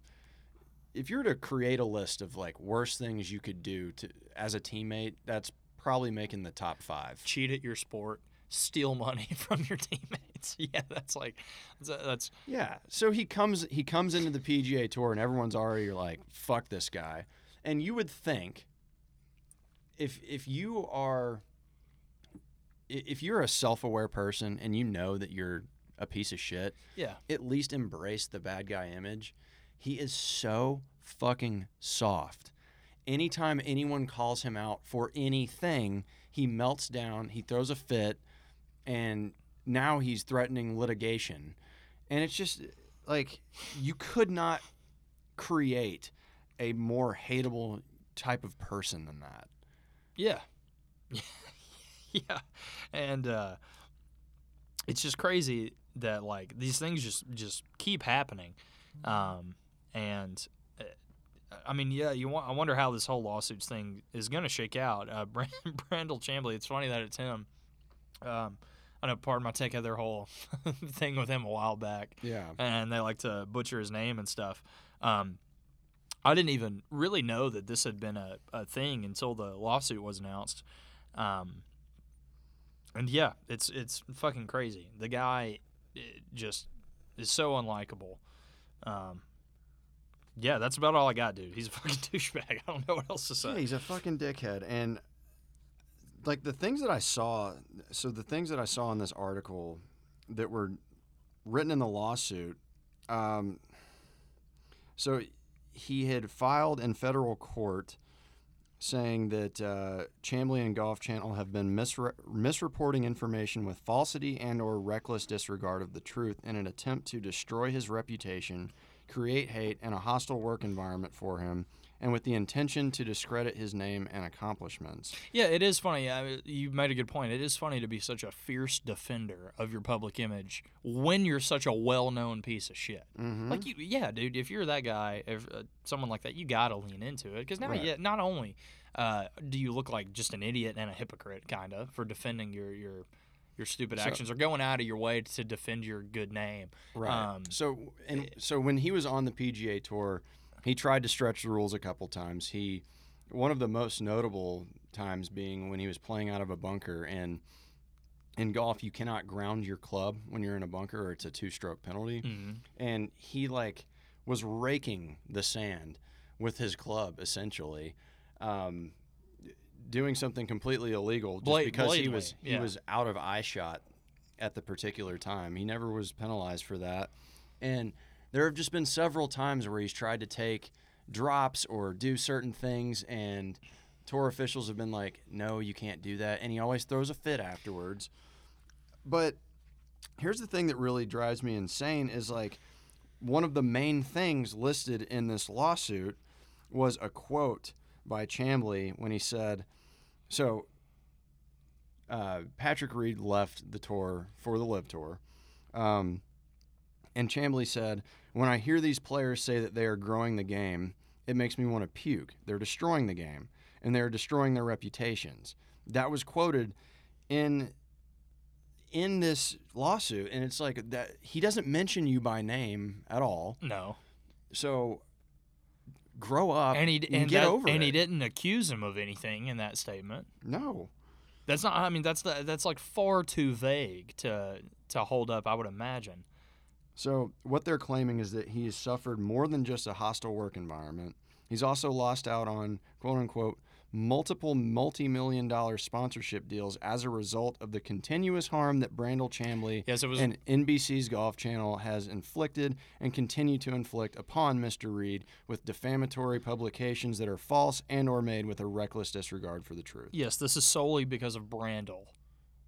[SPEAKER 1] if you were to create a list of like worst things you could do to as a teammate, that's probably making the top five.
[SPEAKER 2] cheat at your sport, steal money from your teammates. Yeah, that's like that's, uh, that's
[SPEAKER 1] Yeah. So he comes he comes into the PGA Tour and everyone's already like fuck this guy. And you would think if if you are if you're a self-aware person and you know that you're a piece of shit,
[SPEAKER 2] yeah.
[SPEAKER 1] at least embrace the bad guy image. He is so fucking soft. Anytime anyone calls him out for anything, he melts down, he throws a fit, and now he's threatening litigation. And it's just like you could not create a more hateable type of person than that.
[SPEAKER 2] Yeah. yeah. And uh it's just crazy that like these things just just keep happening. Um and I mean, yeah, you want I wonder how this whole lawsuits thing is going to shake out. Uh Brand, Brandel Chamblee, it's funny that it's him. Um I know Pardon My Take had their whole thing with him a while back.
[SPEAKER 1] Yeah.
[SPEAKER 2] and they like to butcher his name and stuff. Um, I didn't even really know that this had been a, a thing until the lawsuit was announced. Um, and yeah, it's it's fucking crazy. The guy eh, just is so unlikable. Um, yeah, that's about all I got, dude. He's a fucking douchebag. I don't know what else to say.
[SPEAKER 1] Yeah, he's a fucking dickhead. And like the things that I saw, so the things that I saw in this article that were written in the lawsuit, um, so he had filed in federal court saying that uh, Chamblee and Golf Channel have been misre- misreporting information with falsity and or reckless disregard of the truth in an attempt to destroy his reputation, create hate and a hostile work environment for him, and with the intention to discredit his name and accomplishments.
[SPEAKER 2] Yeah, it is funny. Uh, you made a good point. It is funny to be such a fierce defender of your public image when you're such a well-known piece of shit.
[SPEAKER 1] Mm-hmm.
[SPEAKER 2] Like you, yeah, dude. If you're that guy, if uh, someone like that, you gotta lean into it because now,
[SPEAKER 1] Right.
[SPEAKER 2] yeah, not only uh, do you look like just an idiot and a hypocrite, kind of, for defending your your your stupid
[SPEAKER 1] So-
[SPEAKER 2] actions or going out of your way to defend your good name.
[SPEAKER 1] Right.
[SPEAKER 2] Um,
[SPEAKER 1] so and so when he was on the PGA tour, he tried to stretch the rules a couple times. He one of the most notable times being when he was playing out of a bunker and in golf you cannot ground your club when you're in a bunker or it's a two-stroke penalty.
[SPEAKER 2] Mhm.
[SPEAKER 1] And he like was raking the sand with his club essentially. Um, doing something completely illegal just because he was he was out of eye shot at the particular time. He never was penalized for that. And there have just been several times where he's tried to take drops or do certain things and tour officials have been like, "No, you can't do that." And he always throws a fit afterwards. But here's the thing that really drives me insane is like one of the main things listed in this lawsuit was a quote by Chamblee when he said, so uh, Patrick Reed left the tour for the LIV Tour. Um, and Chamblee said, When I hear these players say that they are growing the game, it makes me want to puke. They're destroying the game, and they're destroying their reputations. That was quoted in in this lawsuit, and it's like that he doesn't mention you by name at all.
[SPEAKER 2] No,
[SPEAKER 1] So grow up
[SPEAKER 2] and he
[SPEAKER 1] and,
[SPEAKER 2] and,
[SPEAKER 1] get
[SPEAKER 2] that-
[SPEAKER 1] over
[SPEAKER 2] and
[SPEAKER 1] it.
[SPEAKER 2] he didn't accuse him of anything in that statement.
[SPEAKER 1] No.
[SPEAKER 2] That's not. I mean, that's the, that's like far too vague to to hold up. I would imagine.
[SPEAKER 1] So, what they're claiming is that he has suffered more than just a hostile work environment. He's also lost out on, quote unquote, multiple multi million dollar sponsorship deals as a result of the continuous harm that Brandel Chamblee
[SPEAKER 2] Yes, it was.
[SPEAKER 1] and NBC's Golf Channel has inflicted and continue to inflict upon Mr. Reed with defamatory publications that are false and or made with a reckless disregard for the truth.
[SPEAKER 2] yes, this is solely because of Brandel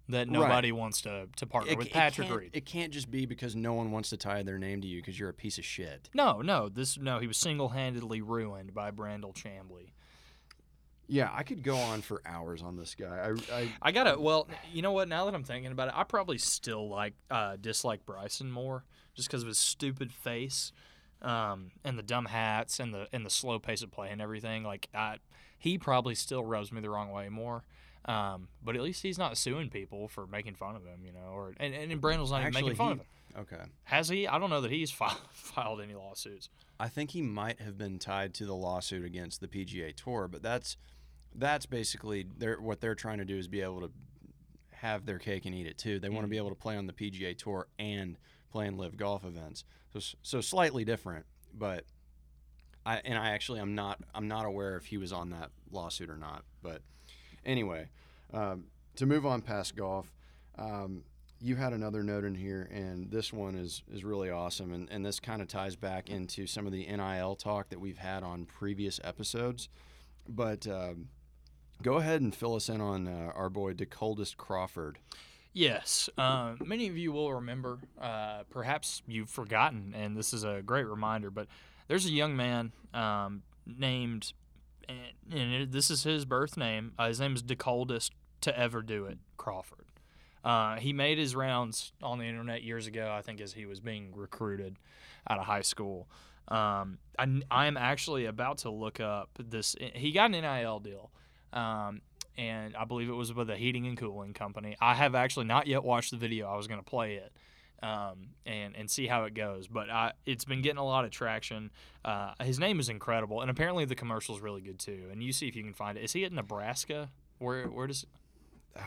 [SPEAKER 2] that
[SPEAKER 1] Right.
[SPEAKER 2] nobody wants to to partner
[SPEAKER 1] It,
[SPEAKER 2] with Patrick
[SPEAKER 1] can't-
[SPEAKER 2] Reed.
[SPEAKER 1] It can't just be because no one wants to tie their name to you because you're a piece of shit.
[SPEAKER 2] no, no, this no. He was single handedly ruined by Brandel Chamblee.
[SPEAKER 1] Yeah, I could go on for hours on this guy. I, I
[SPEAKER 2] I gotta. Well, you know what? Now that I'm thinking about it, I probably still like uh, dislike Bryson more just because of his stupid face, um, and the dumb hats and the and the slow pace of play and everything. Like, I, he probably still rubs me the wrong way more. Um, but at least he's not suing people for making fun of him, you know. Or and and Brandel's not even
[SPEAKER 1] Actually,
[SPEAKER 2] making fun
[SPEAKER 1] he-
[SPEAKER 2] of him.
[SPEAKER 1] okay.
[SPEAKER 2] Has he? I don't know that he's filed, filed any lawsuits.
[SPEAKER 1] I think he might have been tied to the lawsuit against the PGA Tour, but that's that's basically they're, what they're trying to do is be able to have their cake and eat it too. They want to be able to play on the PGA Tour and play in LIV golf events. So so slightly different, but I and I actually I'm not I'm not aware if he was on that lawsuit or not. But anyway, um, to move on past golf. Um, you had another note in here, and this one is is really awesome, and, and this kind of ties back into some of the NIL talk that we've had on previous episodes. But um, go ahead and fill us in on uh, our boy DeColdest Crawford.
[SPEAKER 2] Yes. Uh, many of you will remember, uh, perhaps you've forgotten, and this is a great reminder, but there's a young man um, named, and, it, this is his birth name. Uh, his name is DeColdest to ever do it, Crawford. Uh, he made his rounds on the internet years ago, I think, as he was being recruited out of high school. Um, I, I am actually about to look up this. He got an NIL deal. Um, and I believe it was with a heating and cooling company. I have actually not yet watched the video. I was going to play it um, and and see how it goes, but I, it's been getting a lot of traction. Uh, his name is incredible, and apparently the commercial is really good too. And you see if you can find it. Is he at Nebraska? Where where does?
[SPEAKER 1] Oh,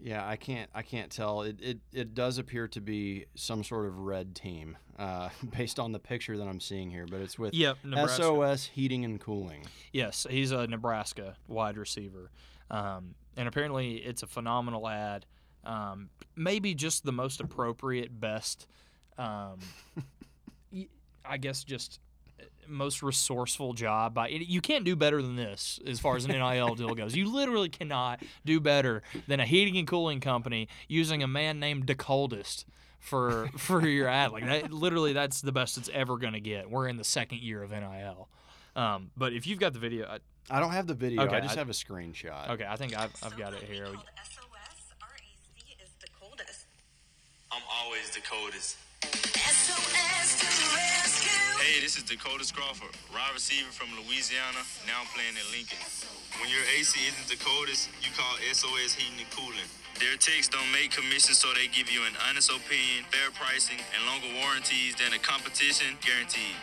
[SPEAKER 1] yeah, I can't I can't tell. It it, it does appear to be some sort of red team, uh, based on the picture that I'm seeing here. But it's with
[SPEAKER 2] Yep, Nebraska.
[SPEAKER 1] SOS Heating and Cooling.
[SPEAKER 2] Yes, he's a Nebraska wide receiver, um, and apparently it's a phenomenal ad. Um, maybe just the most appropriate, best, um, I guess, just most resourceful job. By you can't do better than this as far as an NIL deal goes. You literally cannot do better than a heating and cooling company using a man named DeColdest for for your ad. Like that, literally, that's the best it's ever going to get. We're in the second year of NIL. Um, but if you've got the video, I,
[SPEAKER 1] I don't have the video.
[SPEAKER 2] Okay,
[SPEAKER 1] I just
[SPEAKER 2] I-
[SPEAKER 1] have a screenshot.
[SPEAKER 2] Okay, I think I've, I've got it here.
[SPEAKER 3] Called SOS RAC is the coldest.
[SPEAKER 4] I'm always the coldest.
[SPEAKER 3] SOS to the rescue.
[SPEAKER 4] Hey, this is DeColdest Crawford, wide receiver from Louisiana, now playing in Lincoln. When your AC isn't the coldest, you call SOS Heating and Cooling. Their techs don't make commissions, so they give you an honest opinion, fair pricing, and longer warranties than the competition, guaranteed.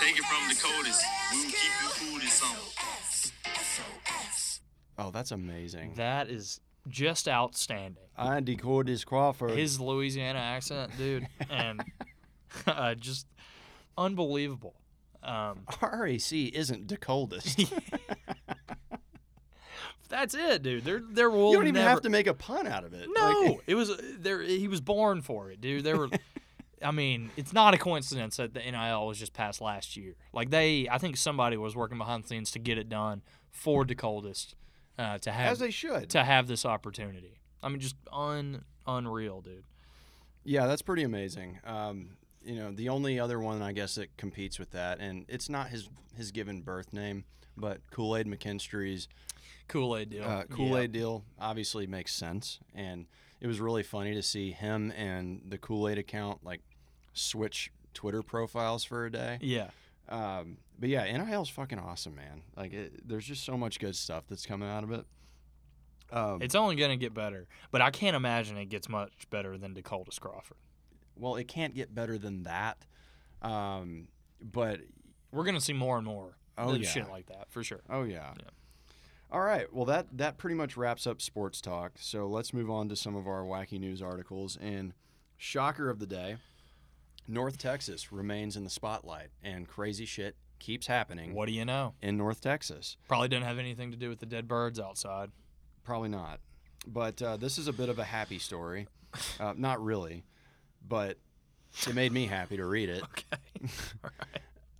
[SPEAKER 4] Take it from the coldest. We will keep you cool this summer.
[SPEAKER 1] Oh, that's amazing.
[SPEAKER 2] That is just outstanding.
[SPEAKER 1] Andy Cordis Crawford.
[SPEAKER 2] His Louisiana accent, dude, and uh, just unbelievable. Um,
[SPEAKER 1] RAC isn't the coldest.
[SPEAKER 2] that's it, dude. There, there will
[SPEAKER 1] you don't even
[SPEAKER 2] never,
[SPEAKER 1] have to make a pun out of it.
[SPEAKER 2] No,
[SPEAKER 1] Like,
[SPEAKER 2] it was there. He was born for it, dude. There were. I mean, it's not a coincidence that the NIL was just passed last year. Like they, I think somebody was working behind the scenes to get it done for the coldest uh, to have
[SPEAKER 1] as they should.
[SPEAKER 2] to have this opportunity. I mean, just un unreal, dude.
[SPEAKER 1] Yeah, that's pretty amazing. Um, you know, the only other one I guess that competes with that, and it's not his his given birth name, but Kool Aid McKinstry's
[SPEAKER 2] Kool Aid deal.
[SPEAKER 1] uh, Kool Aid deal obviously makes sense, and it was really funny to see him and the Kool Aid account like switch Twitter profiles for a day.
[SPEAKER 2] Yeah.
[SPEAKER 1] Um, but yeah, NIL is fucking awesome, man. Like, it, there's just so much good stuff that's coming out of it. Um,
[SPEAKER 2] It's only gonna get better, but I can't imagine it gets much better than DeColdest Crawford.
[SPEAKER 1] Well, it can't get better than that. Um, but
[SPEAKER 2] We're gonna see more and more
[SPEAKER 1] Oh, yeah.
[SPEAKER 2] shit like that for sure.
[SPEAKER 1] Oh yeah.
[SPEAKER 2] Yeah.
[SPEAKER 1] All right. Well, that that pretty much wraps up sports talk. So let's move on to some of our wacky news articles. And shocker of the day: North Texas remains in the spotlight, and crazy shit keeps happening
[SPEAKER 2] What do you know?
[SPEAKER 1] in North Texas.
[SPEAKER 2] Probably didn't have anything to do with the dead birds outside.
[SPEAKER 1] Probably not. But uh, this is a bit of a happy story. Uh, not really, but it made me happy to read it.
[SPEAKER 2] Okay.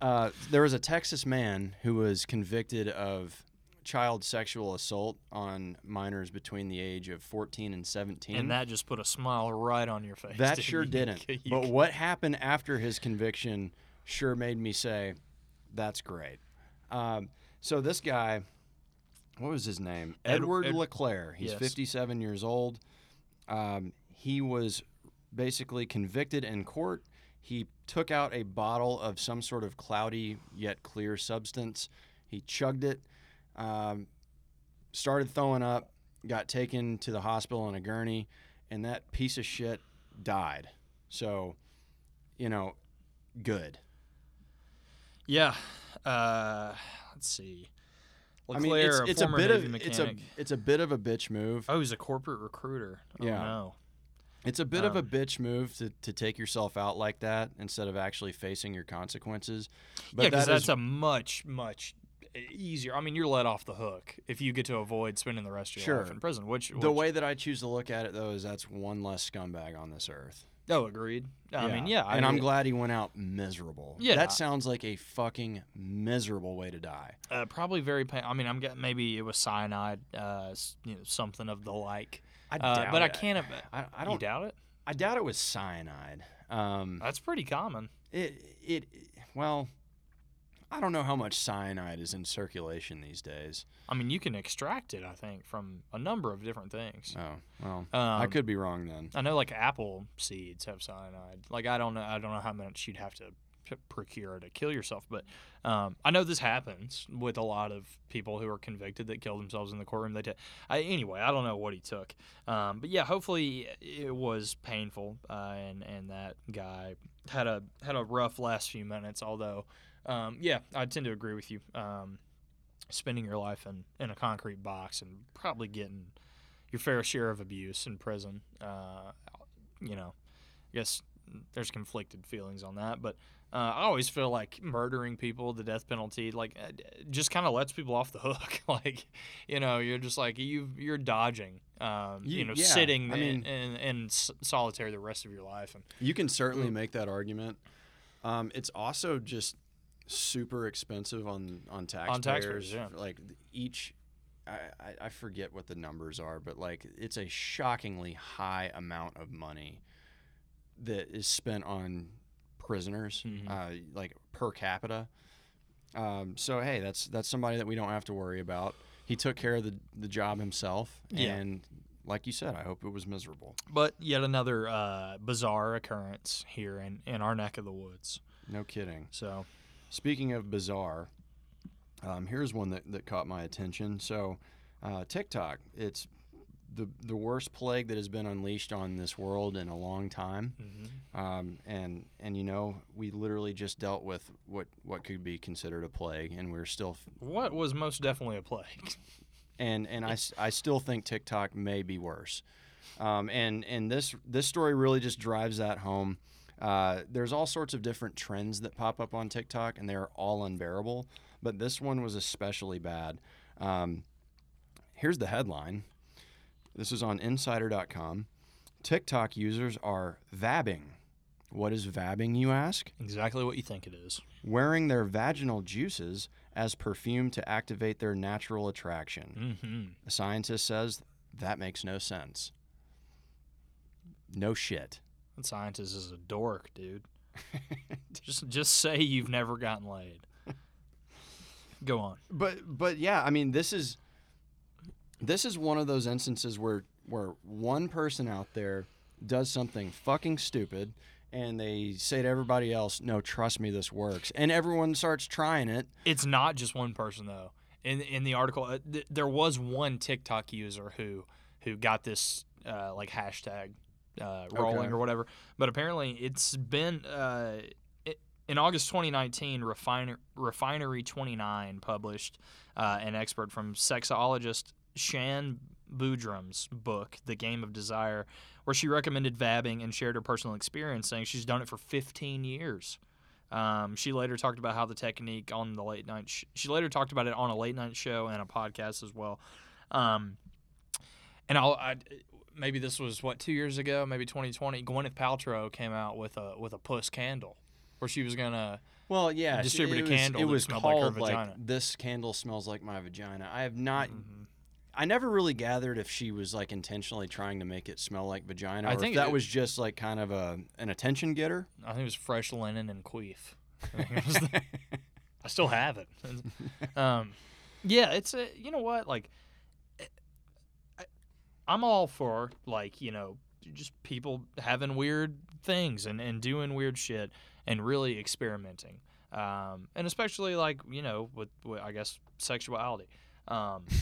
[SPEAKER 1] Uh, there was a Texas man who was convicted of child sexual assault on minors between the age of 14 and 17.
[SPEAKER 2] And that just put a smile right on your face.
[SPEAKER 1] That
[SPEAKER 2] dude.
[SPEAKER 1] sure
[SPEAKER 2] You-
[SPEAKER 1] didn't. But what happened after his conviction sure made me say, that's great. Um, so this guy, what was his name?
[SPEAKER 2] Ed-
[SPEAKER 1] Edward
[SPEAKER 2] Ed-
[SPEAKER 1] LeClaire. He's
[SPEAKER 2] Yes.
[SPEAKER 1] 57 years old. Um, he was basically convicted in court. He took out a bottle of some sort of cloudy yet clear substance. He chugged it, um, started throwing up, got taken to the hospital on a gurney, and that piece of shit died. So, you know, good.
[SPEAKER 2] Yeah. Uh, let's see.
[SPEAKER 1] I mean,
[SPEAKER 2] Leclerc,
[SPEAKER 1] it's, it's a bit of
[SPEAKER 2] mechanic.
[SPEAKER 1] it's a it's a bit of a bitch move.
[SPEAKER 2] oh, he's a corporate recruiter. Oh,
[SPEAKER 1] Yeah.
[SPEAKER 2] no.
[SPEAKER 1] It's a bit of a
[SPEAKER 2] Um,
[SPEAKER 1] bitch move to, to take yourself out like that instead of actually facing your consequences. But
[SPEAKER 2] yeah, because
[SPEAKER 1] that
[SPEAKER 2] that's
[SPEAKER 1] is-
[SPEAKER 2] a much, much easier. I mean, you're let off the hook if you get to avoid spending the rest of your life in prison. Which,
[SPEAKER 1] the way that I choose to look at it though is that's one less scumbag on this earth.
[SPEAKER 2] Oh, agreed. I mean, yeah. I
[SPEAKER 1] and I'm glad he went out miserable.
[SPEAKER 2] Yeah.
[SPEAKER 1] that sounds like a fucking miserable way to die.
[SPEAKER 2] Uh, probably very pain. I mean, I'm getting maybe it was cyanide, uh, you know, something of the like.
[SPEAKER 1] I
[SPEAKER 2] Uh,
[SPEAKER 1] doubt
[SPEAKER 2] but I can't.
[SPEAKER 1] I, I don't.
[SPEAKER 2] doubt it?
[SPEAKER 1] I doubt it was cyanide. Um,
[SPEAKER 2] That's pretty common.
[SPEAKER 1] it it well, I don't know how much cyanide is in circulation these days.
[SPEAKER 2] I mean, you can extract it. I think from a number of different things.
[SPEAKER 1] Oh well, I
[SPEAKER 2] Um,
[SPEAKER 1] could be wrong then.
[SPEAKER 2] I know like apple seeds have cyanide. Like I don't know. I don't know how much you'd have to procure to kill yourself, but um, I know this happens with a lot of people who are convicted that kill themselves in the courtroom. They ta- I, anyway. I don't know what he took, um, but yeah, hopefully it was painful, uh, and and that guy had a had a rough last few minutes. Although, um, yeah, I tend to agree with you. Um, spending your life in, in a concrete box and probably getting your fair share of abuse in prison. Uh, you know, I guess there's conflicted feelings on that, but uh, I always feel like murdering people, the death penalty, like uh, just kind of lets people off the hook. like, you know, you're just like you you're dodging. Um, you,
[SPEAKER 1] You-
[SPEAKER 2] know,
[SPEAKER 1] yeah,
[SPEAKER 2] sitting
[SPEAKER 1] I
[SPEAKER 2] in,
[SPEAKER 1] mean-
[SPEAKER 2] in, in s- solitary the rest of your life, and
[SPEAKER 1] You can certainly make that argument. Um, it's also just super expensive on on taxpayers.
[SPEAKER 2] On taxpayers, yeah.
[SPEAKER 1] Like each, I- I forget what the numbers are, but like it's a shockingly high amount of money that is spent on prisoners,
[SPEAKER 2] Mhm.
[SPEAKER 1] uh, like per capita. Um, so hey, that's that's somebody that we don't have to worry about. He took care of the the job himself,
[SPEAKER 2] Yeah.
[SPEAKER 1] and like you said, I hope it was miserable.
[SPEAKER 2] but yet another uh, bizarre occurrence here in, in our neck of the woods.
[SPEAKER 1] No kidding.
[SPEAKER 2] So
[SPEAKER 1] Speaking of bizarre, um, here's one that, that caught my attention. So, uh, TikTok, it's the the worst plague that has been unleashed on this world in a long time.
[SPEAKER 2] mhm.
[SPEAKER 1] Um, and and you know, we literally just dealt with what what could be considered a plague, and we're still
[SPEAKER 2] what was most definitely a plague?
[SPEAKER 1] and and I, I still think TikTok may be worse. Um, and and this this story really just drives that home. Uh, there's all sorts of different trends that pop up on TikTok, and they're all unbearable. But this one was especially bad. Um, here's the headline. This is on Insider.com. TikTok users are vabbing. What is vabbing, you ask?
[SPEAKER 2] Exactly what you think it is.
[SPEAKER 1] Wearing their vaginal juices as perfume to activate their natural attraction.
[SPEAKER 2] Mm-hmm.
[SPEAKER 1] A scientist says that makes no sense. No shit.
[SPEAKER 2] That scientist is a dork, dude. just just say you've never gotten laid. Go on.
[SPEAKER 1] But but yeah, I mean this is this is one of those instances where where one person out there does something fucking stupid and they say to everybody else, "No, trust me, this works." And everyone starts trying it.
[SPEAKER 2] It's not just one person though. In in the article, uh, th- there was one TikTok user who who got this uh, like hashtag uh, rolling
[SPEAKER 1] Okay.
[SPEAKER 2] or whatever. But apparently, it's been uh, it, in August 2019. Refiner, Refinery 29 published uh, an expert from sexologist Shan Boodram's book, The Game of Desire, where she recommended vabbing and shared her personal experience, saying she's done it for 15 years. Um, she later talked about how the technique on the late night. Sh- she later talked about it on a late night show and a podcast as well. Um, and I'll, I, maybe this was what two years ago, maybe 2020. Gwyneth Paltrow came out with a with a puss candle, where she was gonna.
[SPEAKER 1] Well, yeah,
[SPEAKER 2] Distribute a
[SPEAKER 1] was,
[SPEAKER 2] candle
[SPEAKER 1] It was
[SPEAKER 2] smelled like her
[SPEAKER 1] called
[SPEAKER 2] vagina.
[SPEAKER 1] "This candle smells like my vagina." I have not.
[SPEAKER 2] Mm-hmm.
[SPEAKER 1] I never really gathered if she was like intentionally trying to make it smell like vagina,
[SPEAKER 2] I
[SPEAKER 1] or
[SPEAKER 2] think
[SPEAKER 1] if that
[SPEAKER 2] it-
[SPEAKER 1] was just like kind of a an attention getter.
[SPEAKER 2] I think it was fresh linen and queef. I, the- I still have it. Um, yeah, it's a, you know what like. I, I'm all for like you know just people having weird things and, and doing weird shit and really experimenting, um, and especially like you know with, with I guess sexuality. Um,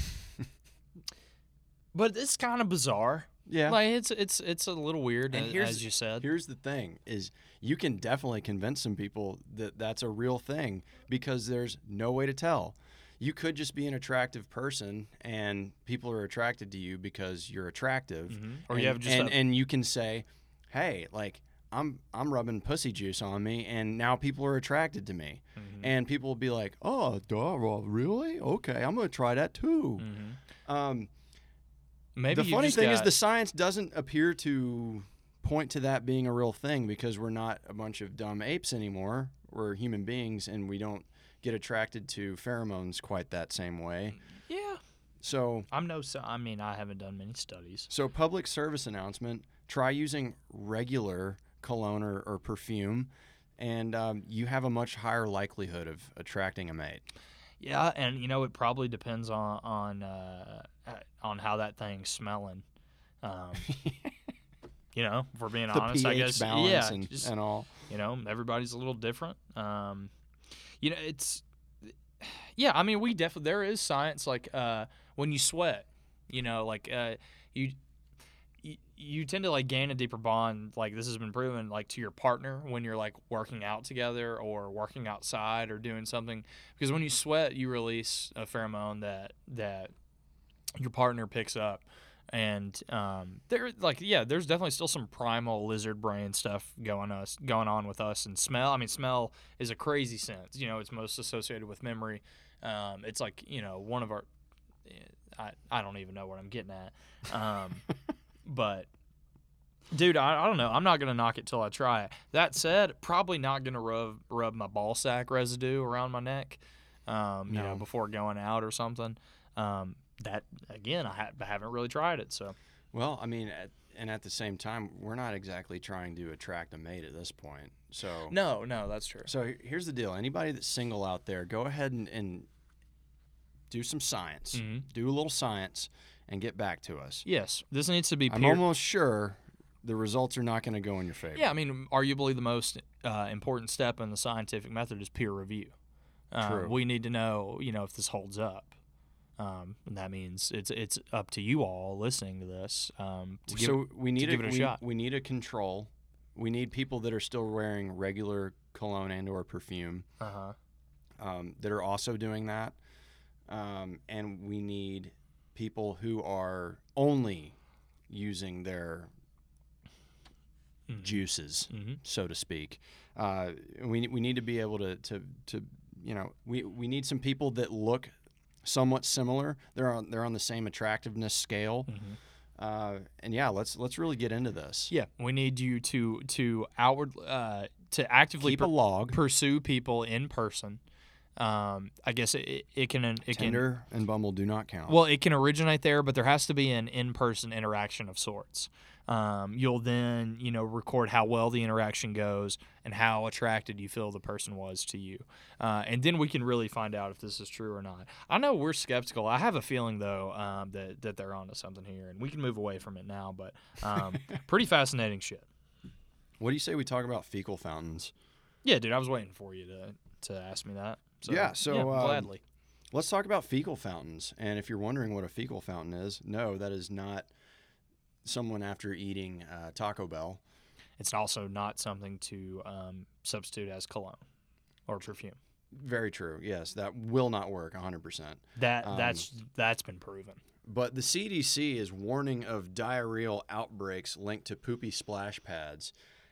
[SPEAKER 2] but it's kind of bizarre.
[SPEAKER 1] Yeah.
[SPEAKER 2] Like it's it's it's a little weird,
[SPEAKER 1] And here's-
[SPEAKER 2] as you said.
[SPEAKER 1] Here's the thing: is you can definitely convince some people that that's a real thing because there's no way to tell. You could just be an attractive person, and people are attracted to you because you're attractive,
[SPEAKER 2] Mhm. Or
[SPEAKER 1] and,
[SPEAKER 2] you have just
[SPEAKER 1] and,
[SPEAKER 2] a-
[SPEAKER 1] and you can say, "Hey, like I'm I'm rubbing pussy juice on me, and now people are attracted to me."
[SPEAKER 2] Mhm.
[SPEAKER 1] And people will be like, "Oh, duh, well, really? Okay, I'm gonna try that too."
[SPEAKER 2] Mhm.
[SPEAKER 1] Um,
[SPEAKER 2] Maybe
[SPEAKER 1] the funny thing is the science doesn't appear to point to that being a real thing because we're not a bunch of dumb apes anymore. We're human beings and we don't get attracted to pheromones quite that same way.
[SPEAKER 2] yeah.
[SPEAKER 1] So,
[SPEAKER 2] I'm no. So I mean, I haven't done many studies.
[SPEAKER 1] so public service announcement: try using regular cologne or, or perfume, and um, you have a much higher likelihood of attracting a mate.
[SPEAKER 2] Yeah, and you know it probably depends on on uh, uh, on how that thing's smelling. Um, you know, if we're being
[SPEAKER 1] the
[SPEAKER 2] honest,
[SPEAKER 1] pH
[SPEAKER 2] I guess
[SPEAKER 1] balance
[SPEAKER 2] yeah,
[SPEAKER 1] and,
[SPEAKER 2] just,
[SPEAKER 1] and all.
[SPEAKER 2] you know, everybody's a little different. Um, you know, it's yeah. I mean, we definitely there is science like uh, when you sweat. You know, like uh, you. You- tend to like gain a deeper bond. Like this has been proven, like to your partner when you're like working out together or working outside or doing something. Because when you sweat, you release a pheromone that that your partner picks up, and um, there like yeah, there's definitely still some primal lizard brain stuff going us going on with us. And smell, I mean, smell is a crazy sense. You know, it's most associated with memory. Um, it's like you know one of our. I, I don't even know what I'm getting at. Um, but dude, I, I don't know. I'm not gonna knock it till I try it. That said, probably not gonna rub rub my ball sack residue around my neck. Um, you know, before going out or something. Um, that again, I, ha- I haven't really tried it. So
[SPEAKER 1] Well, I mean, at, and at the same time, we're not exactly trying to attract a mate at this point. So,
[SPEAKER 2] no, no, that's true.
[SPEAKER 1] so here's the deal: anybody that's single out there, go ahead and, and do some science,
[SPEAKER 2] Mhm.
[SPEAKER 1] do a little science, and get back to us.
[SPEAKER 2] Yes, this needs to be.
[SPEAKER 1] I'm
[SPEAKER 2] peer-
[SPEAKER 1] almost sure the results are not going to go in your favor.
[SPEAKER 2] Yeah, I mean, arguably the most uh, important step in the scientific method is peer review. Um,
[SPEAKER 1] True.
[SPEAKER 2] We need to know, you know, if this holds up. Um, and that means it's it's up to you all listening to this um, to give
[SPEAKER 1] so we need
[SPEAKER 2] give it a
[SPEAKER 1] we,
[SPEAKER 2] shot.
[SPEAKER 1] We need a control. We need people that are still wearing regular cologne and or perfume
[SPEAKER 2] uh-huh.
[SPEAKER 1] um, that are also doing that, um, and we need people who are only using their
[SPEAKER 2] Mhm.
[SPEAKER 1] juices,
[SPEAKER 2] Mhm.
[SPEAKER 1] so to speak. Uh, we we need to be able to to to you know we we need some people that look somewhat similar. They're on they're on the same attractiveness scale.
[SPEAKER 2] Mhm.
[SPEAKER 1] Uh, and yeah, let's let's really get into this.
[SPEAKER 2] Yeah, we need you to to outward uh, to actively
[SPEAKER 1] Keep a log.
[SPEAKER 2] pursue people in person. Um, I guess it, it can it can
[SPEAKER 1] Tinder and Bumble do not count.
[SPEAKER 2] Well, it can originate there, but there has to be an in-person interaction of sorts. Um, you'll then, you know, record how well the interaction goes and how attracted you feel the person was to you, uh, and then we can really find out if this is true or not. I know we're skeptical. I have a feeling though um, that that they're onto something here, and we can move away from it now. But um, pretty fascinating shit.
[SPEAKER 1] what do you say we talk about fecal fountains?
[SPEAKER 2] Yeah, dude, I was waiting for you to to ask me that. So,
[SPEAKER 1] Yeah, so, um,
[SPEAKER 2] gladly.
[SPEAKER 1] Let's talk about fecal fountains. And if you're wondering what a fecal fountain is, no, that is not someone after eating uh, Taco Bell.
[SPEAKER 2] It's also not something to um, substitute as cologne or perfume.
[SPEAKER 1] Very true. Yes, that will not work 100%.
[SPEAKER 2] That
[SPEAKER 1] Um,
[SPEAKER 2] that's that's been proven.
[SPEAKER 1] But the CDC is warning of diarrheal outbreaks linked to poopy splash pads.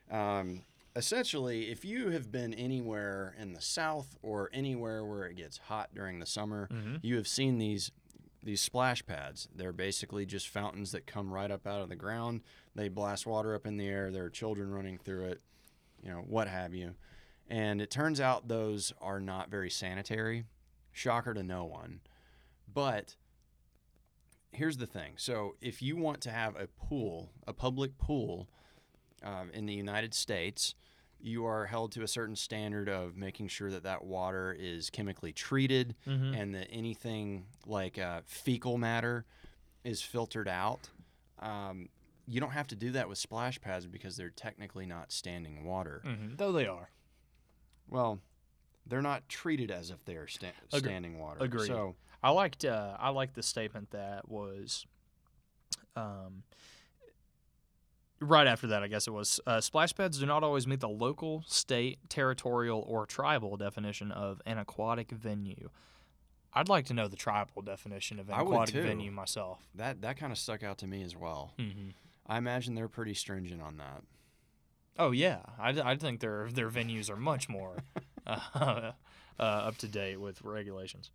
[SPEAKER 1] Um, essentially, if you have been anywhere in the South or anywhere where it gets hot during the summer,
[SPEAKER 2] Mhm.
[SPEAKER 1] you have seen these these splash pads. They're basically just fountains that come right up out of the ground. They blast water up in the air. There are children running through it, you know, what have you. And it turns out those are not very sanitary. Shocker to no one. But here's the thing. So if you want to have a pool, a public pool um, in the United States, you are held to a certain standard of making sure that that water is chemically treated
[SPEAKER 2] Mhm.
[SPEAKER 1] and that anything like uh, fecal matter is filtered out. Um, you don't have to do that with splash pads because they're technically not standing water.
[SPEAKER 2] hmm Though they are.
[SPEAKER 1] Well, they're not treated as if they are sta- standing water.
[SPEAKER 2] agreed.
[SPEAKER 1] So
[SPEAKER 2] I liked uh, I liked the statement that was, um, right after that. I guess it was uh, splash pads do not always meet the local, state, territorial, or tribal definition of an aquatic venue. I'd like to know the tribal definition of an
[SPEAKER 1] I would
[SPEAKER 2] aquatic
[SPEAKER 1] too.
[SPEAKER 2] venue myself.
[SPEAKER 1] that that kind of stuck out to me as well.
[SPEAKER 2] hmm
[SPEAKER 1] I imagine they're pretty stringent on that.
[SPEAKER 2] Oh yeah, I, I think their their venues are much more uh, uh, up to date with regulations.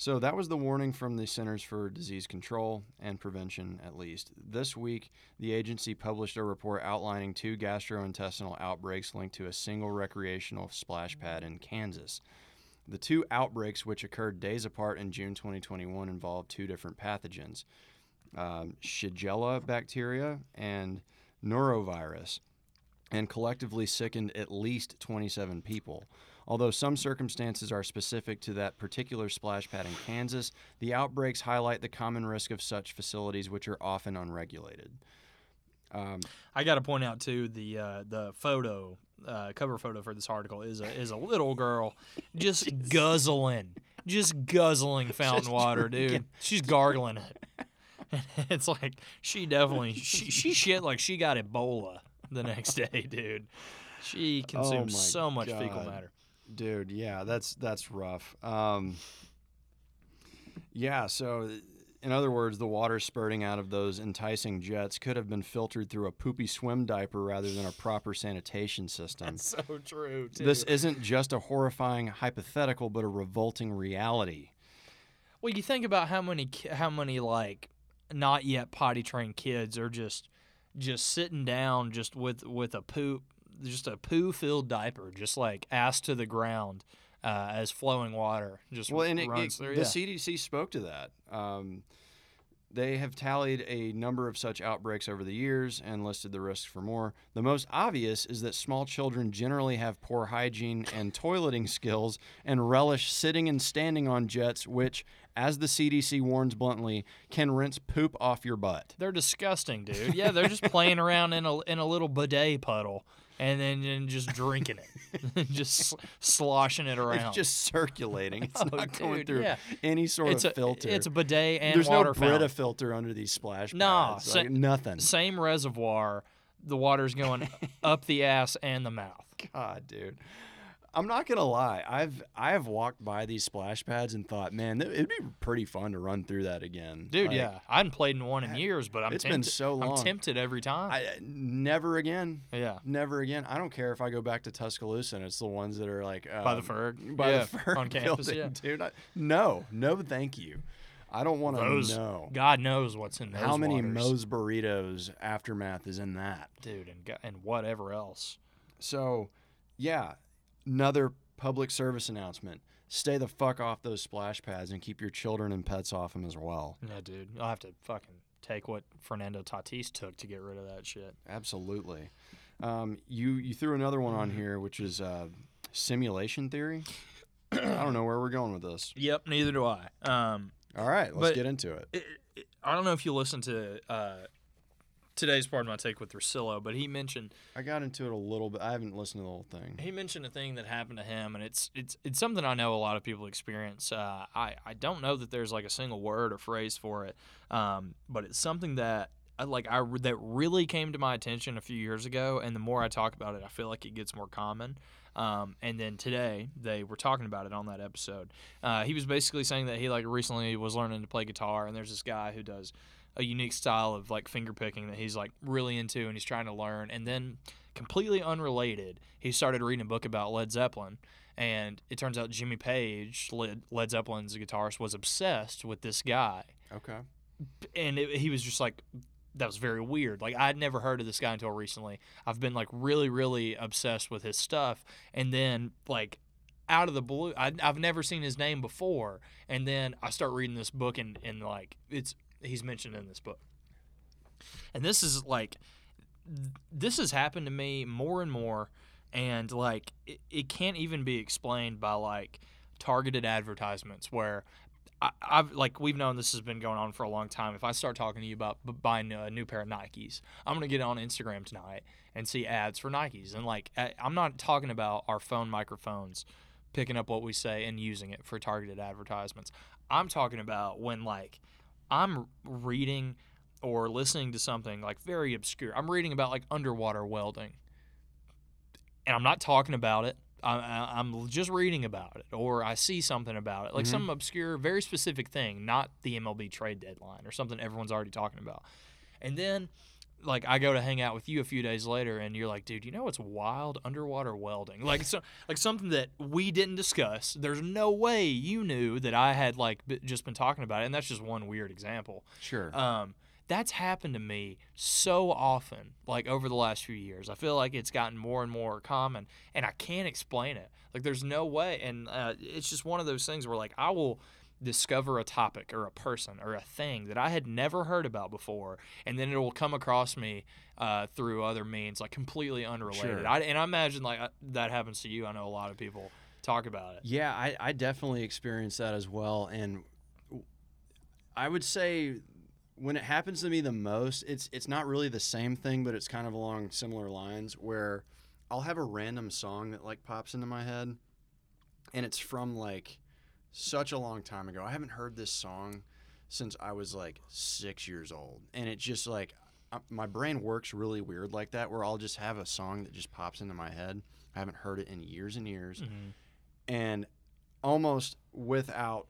[SPEAKER 1] So that was the warning from the Centers for Disease Control and Prevention, at least. This week, the agency published a report outlining two gastrointestinal outbreaks linked to a single recreational splash pad in Kansas. The two outbreaks, which occurred days apart in June 2021, involved two different pathogens um, Shigella bacteria and norovirus, and collectively sickened at least 27 people. Although some circumstances are specific to that particular splash pad in Kansas, the outbreaks highlight the common risk of such facilities, which are often unregulated. Um,
[SPEAKER 2] I got to point out too the uh, the photo uh, cover photo for this article is a is a little girl just guzzling, just guzzling fountain
[SPEAKER 1] Just
[SPEAKER 2] water, dude. She's gargling it. it's like she definitely she, she shit like she got Ebola the next day, dude. She consumes
[SPEAKER 1] Oh
[SPEAKER 2] so much fecal matter.
[SPEAKER 1] Dude, yeah, that's that's rough. Um, yeah, so in other words, the water spurting out of those enticing jets could have been filtered through a poopy swim diaper rather than a proper sanitation system.
[SPEAKER 2] That's so true. Too.
[SPEAKER 1] This isn't just a horrifying hypothetical, but a revolting reality.
[SPEAKER 2] Well, you think about how many how many like not yet potty trained kids are just just sitting down just with with a poop just a poo filled diaper just like ass to the ground uh, as flowing water just
[SPEAKER 1] Well, and it, it-
[SPEAKER 2] through.
[SPEAKER 1] the
[SPEAKER 2] yeah.
[SPEAKER 1] CDC spoke to that. Um, they have tallied a number of such outbreaks over the years and listed the risks for more. The most obvious is that small children generally have poor hygiene and toileting skills and relish sitting and standing on jets, which, as the CDC warns bluntly, can rinse poop off your butt.
[SPEAKER 2] They're disgusting, dude. Yeah, they're just playing around in a in a little bidet puddle and then and just drinking it, just sloshing it around.
[SPEAKER 1] It's just circulating. It's
[SPEAKER 2] Oh,
[SPEAKER 1] not going through
[SPEAKER 2] yeah.
[SPEAKER 1] any sort
[SPEAKER 2] it's
[SPEAKER 1] of
[SPEAKER 2] a
[SPEAKER 1] filter.
[SPEAKER 2] it's a bidet and
[SPEAKER 1] There's no
[SPEAKER 2] water
[SPEAKER 1] Brita
[SPEAKER 2] fountain.
[SPEAKER 1] filter under these splash
[SPEAKER 2] Nah,
[SPEAKER 1] pads.
[SPEAKER 2] sa-
[SPEAKER 1] like, nothing.
[SPEAKER 2] Same reservoir, the water's going up the ass and the mouth.
[SPEAKER 1] God, dude. I'm not gonna lie. I've I have walked by these splash pads and thought, man, it'd be pretty fun to run through that again,
[SPEAKER 2] Dude,
[SPEAKER 1] Like,
[SPEAKER 2] yeah, I haven't played in one in years, but I'm
[SPEAKER 1] it's been so long.
[SPEAKER 2] I'm tempted every time.
[SPEAKER 1] I never again.
[SPEAKER 2] yeah,
[SPEAKER 1] Never again. I don't care if I go back to Tuscaloosa and it's the ones that are like
[SPEAKER 2] by the
[SPEAKER 1] um,
[SPEAKER 2] Ferg,
[SPEAKER 1] by
[SPEAKER 2] yeah,
[SPEAKER 1] the Ferg
[SPEAKER 2] on campus,
[SPEAKER 1] building,
[SPEAKER 2] yeah.
[SPEAKER 1] dude. I, no, no, thank you. I don't want to know
[SPEAKER 2] God knows what's in those
[SPEAKER 1] how many
[SPEAKER 2] waters.
[SPEAKER 1] Moe's burritos aftermath is in that.
[SPEAKER 2] dude, and and whatever else.
[SPEAKER 1] So, yeah, another public service announcement: stay the fuck off those splash pads and keep your children and pets off them as well.
[SPEAKER 2] Yeah, dude, I'll have to fucking take what Fernando Tatis took to get rid of that shit.
[SPEAKER 1] Absolutely. Um, you you threw another one
[SPEAKER 2] Mm-hmm.
[SPEAKER 1] on here, which is uh, simulation theory. I don't know where we're going with this.
[SPEAKER 2] Yep, neither do I. Um,
[SPEAKER 1] All right, let's get into it.
[SPEAKER 2] it, it- I don't know if you listened to uh, today's Pardon My Take with Rosillo, but he mentioned
[SPEAKER 1] I got into it a little bit. I haven't listened to the whole thing.
[SPEAKER 2] he mentioned a thing that happened to him, and it's it's it's something I know a lot of people experience. Uh, I I don't know that there's like a single word or phrase for it, um, but it's something that. I, like I that really came to my attention a few years ago, and the more I talk about it, I feel like it gets more common. Um, and then today they were talking about it on that episode. Uh, he was basically saying that he like recently was learning to play guitar, and there's this guy who does a unique style of like finger picking that he's like really into, and he's trying to learn. And then completely unrelated, he started reading a book about Led Zeppelin. And it turns out Jimmy Page, Led, Led Zeppelin's guitarist, was obsessed with this guy.
[SPEAKER 1] Okay.
[SPEAKER 2] And it, he was just like, that was very weird. Like I'd never heard of this guy until recently. I've been like really, really obsessed with his stuff, and then like out of the blue, I, I've never seen his name before, and then I start reading this book, and and like it's he's mentioned in this book, and this is like this has happened to me more and more, and like it, it can't even be explained by like targeted advertisements where I, I've like we've known this has been going on for a long time. If I start talking to you about buying a new pair of Nikes, I'm gonna get on Instagram tonight and see ads for Nikes. And like I'm not talking about our phone microphones picking up what we say and using it for targeted advertisements. I'm talking about when like I'm reading or listening to something like very obscure. I'm reading about like underwater welding, and I'm not talking about it. I, I'm just reading about it, or I see something about it, like
[SPEAKER 1] Mhm.
[SPEAKER 2] some obscure, very specific thing, not the MLB trade deadline or something everyone's already talking about. And then, like, I go to hang out with you a few days later, and you're like, "Dude, you know what's wild? Underwater welding, like, so, like something that we didn't discuss. There's no way you knew that I had like b- just been talking about it, and that's just one weird example.
[SPEAKER 1] Sure.
[SPEAKER 2] Um, that's happened to me so often, like over the last few years. I feel like it's gotten more and more common, and I can't explain it. Like, there's no way, and uh, it's just one of those things where, like, I will discover a topic or a person or a thing that I had never heard about before, and then it will come across me uh, through other means, like completely unrelated.
[SPEAKER 1] Sure.
[SPEAKER 2] I, and I imagine like uh, that happens to you. I know a lot of people talk about it.
[SPEAKER 1] Yeah, I, I definitely experienced that as well. And I would say when it happens to me the most, it's it's not really the same thing, but it's kind of along similar lines where I'll have a random song that like pops into my head and it's from like such a long time ago. I haven't heard this song since I was like 6 years old. And it's just like uh, my brain works really weird like that where I'll just have a song that just pops into my head. I haven't heard it in years and years
[SPEAKER 2] Mhm.
[SPEAKER 1] and almost without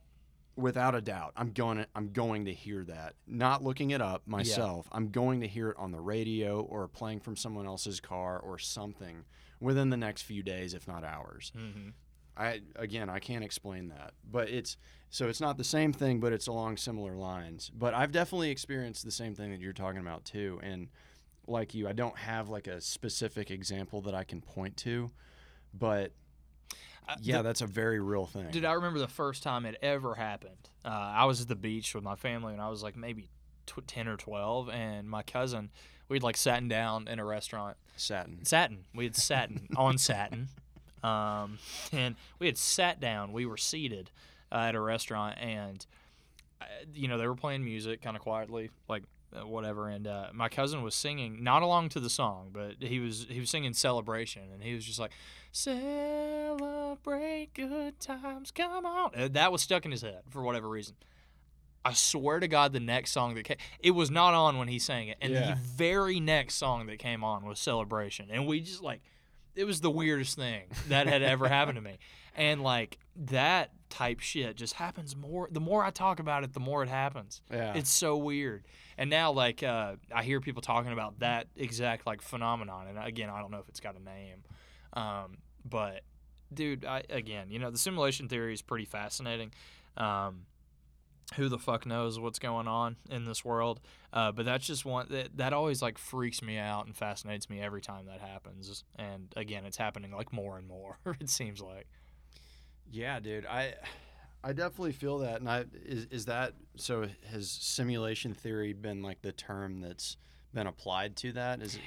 [SPEAKER 1] without a doubt i'm going to i'm going to hear that not looking it up myself i'm going to hear it on the radio or playing from someone else's car or something within the next few days if not hours
[SPEAKER 2] Mhm.
[SPEAKER 1] I again i can't explain that but it's so it's not the same thing but it's along similar lines. But i've definitely experienced the same thing that you're talking about too and like you i don't have like a specific example that i can point to but
[SPEAKER 2] Uh,
[SPEAKER 1] yeah
[SPEAKER 2] the-
[SPEAKER 1] that's a very real thing.
[SPEAKER 2] Dude, I remember the first time it ever happened. Uh, I was at the beach with my family, and I was like maybe tw- ten or twelve, and my cousin, we'd like sat down in a restaurant,
[SPEAKER 1] satin.
[SPEAKER 2] Satin. We had satin on satin, um, and we had sat down. We were seated uh, at a restaurant, and uh, you know they were playing music kind of quietly, like uh, whatever. And uh, my cousin was singing, not along to the song, but he was he was singing "Celebration," and he was just like, "Celebrate good times, come on." Uh, that was stuck in his head for whatever reason. I swear to God, the next song that came, it was not on when he sang it, and
[SPEAKER 1] Yeah.
[SPEAKER 2] the very next song that came on was "Celebration," and we just like it was the weirdest thing that had ever happened to me. And like that type shit just happens more. The more I talk about it, the more it happens.
[SPEAKER 1] Yeah.
[SPEAKER 2] It's so weird. And now, like, uh, I hear people talking about that exact like phenomenon. And again, I don't know if it's got a name, um, but dude, I again, you know, the simulation theory is pretty fascinating. Um, who the fuck knows what's going on in this world? Uh, but that's just one that that always like freaks me out and fascinates me every time that happens. And again, it's happening like more and more. it seems like.
[SPEAKER 1] Yeah, dude. I I definitely feel that. And I is is that so has simulation theory been like the term that's been applied to that? Is it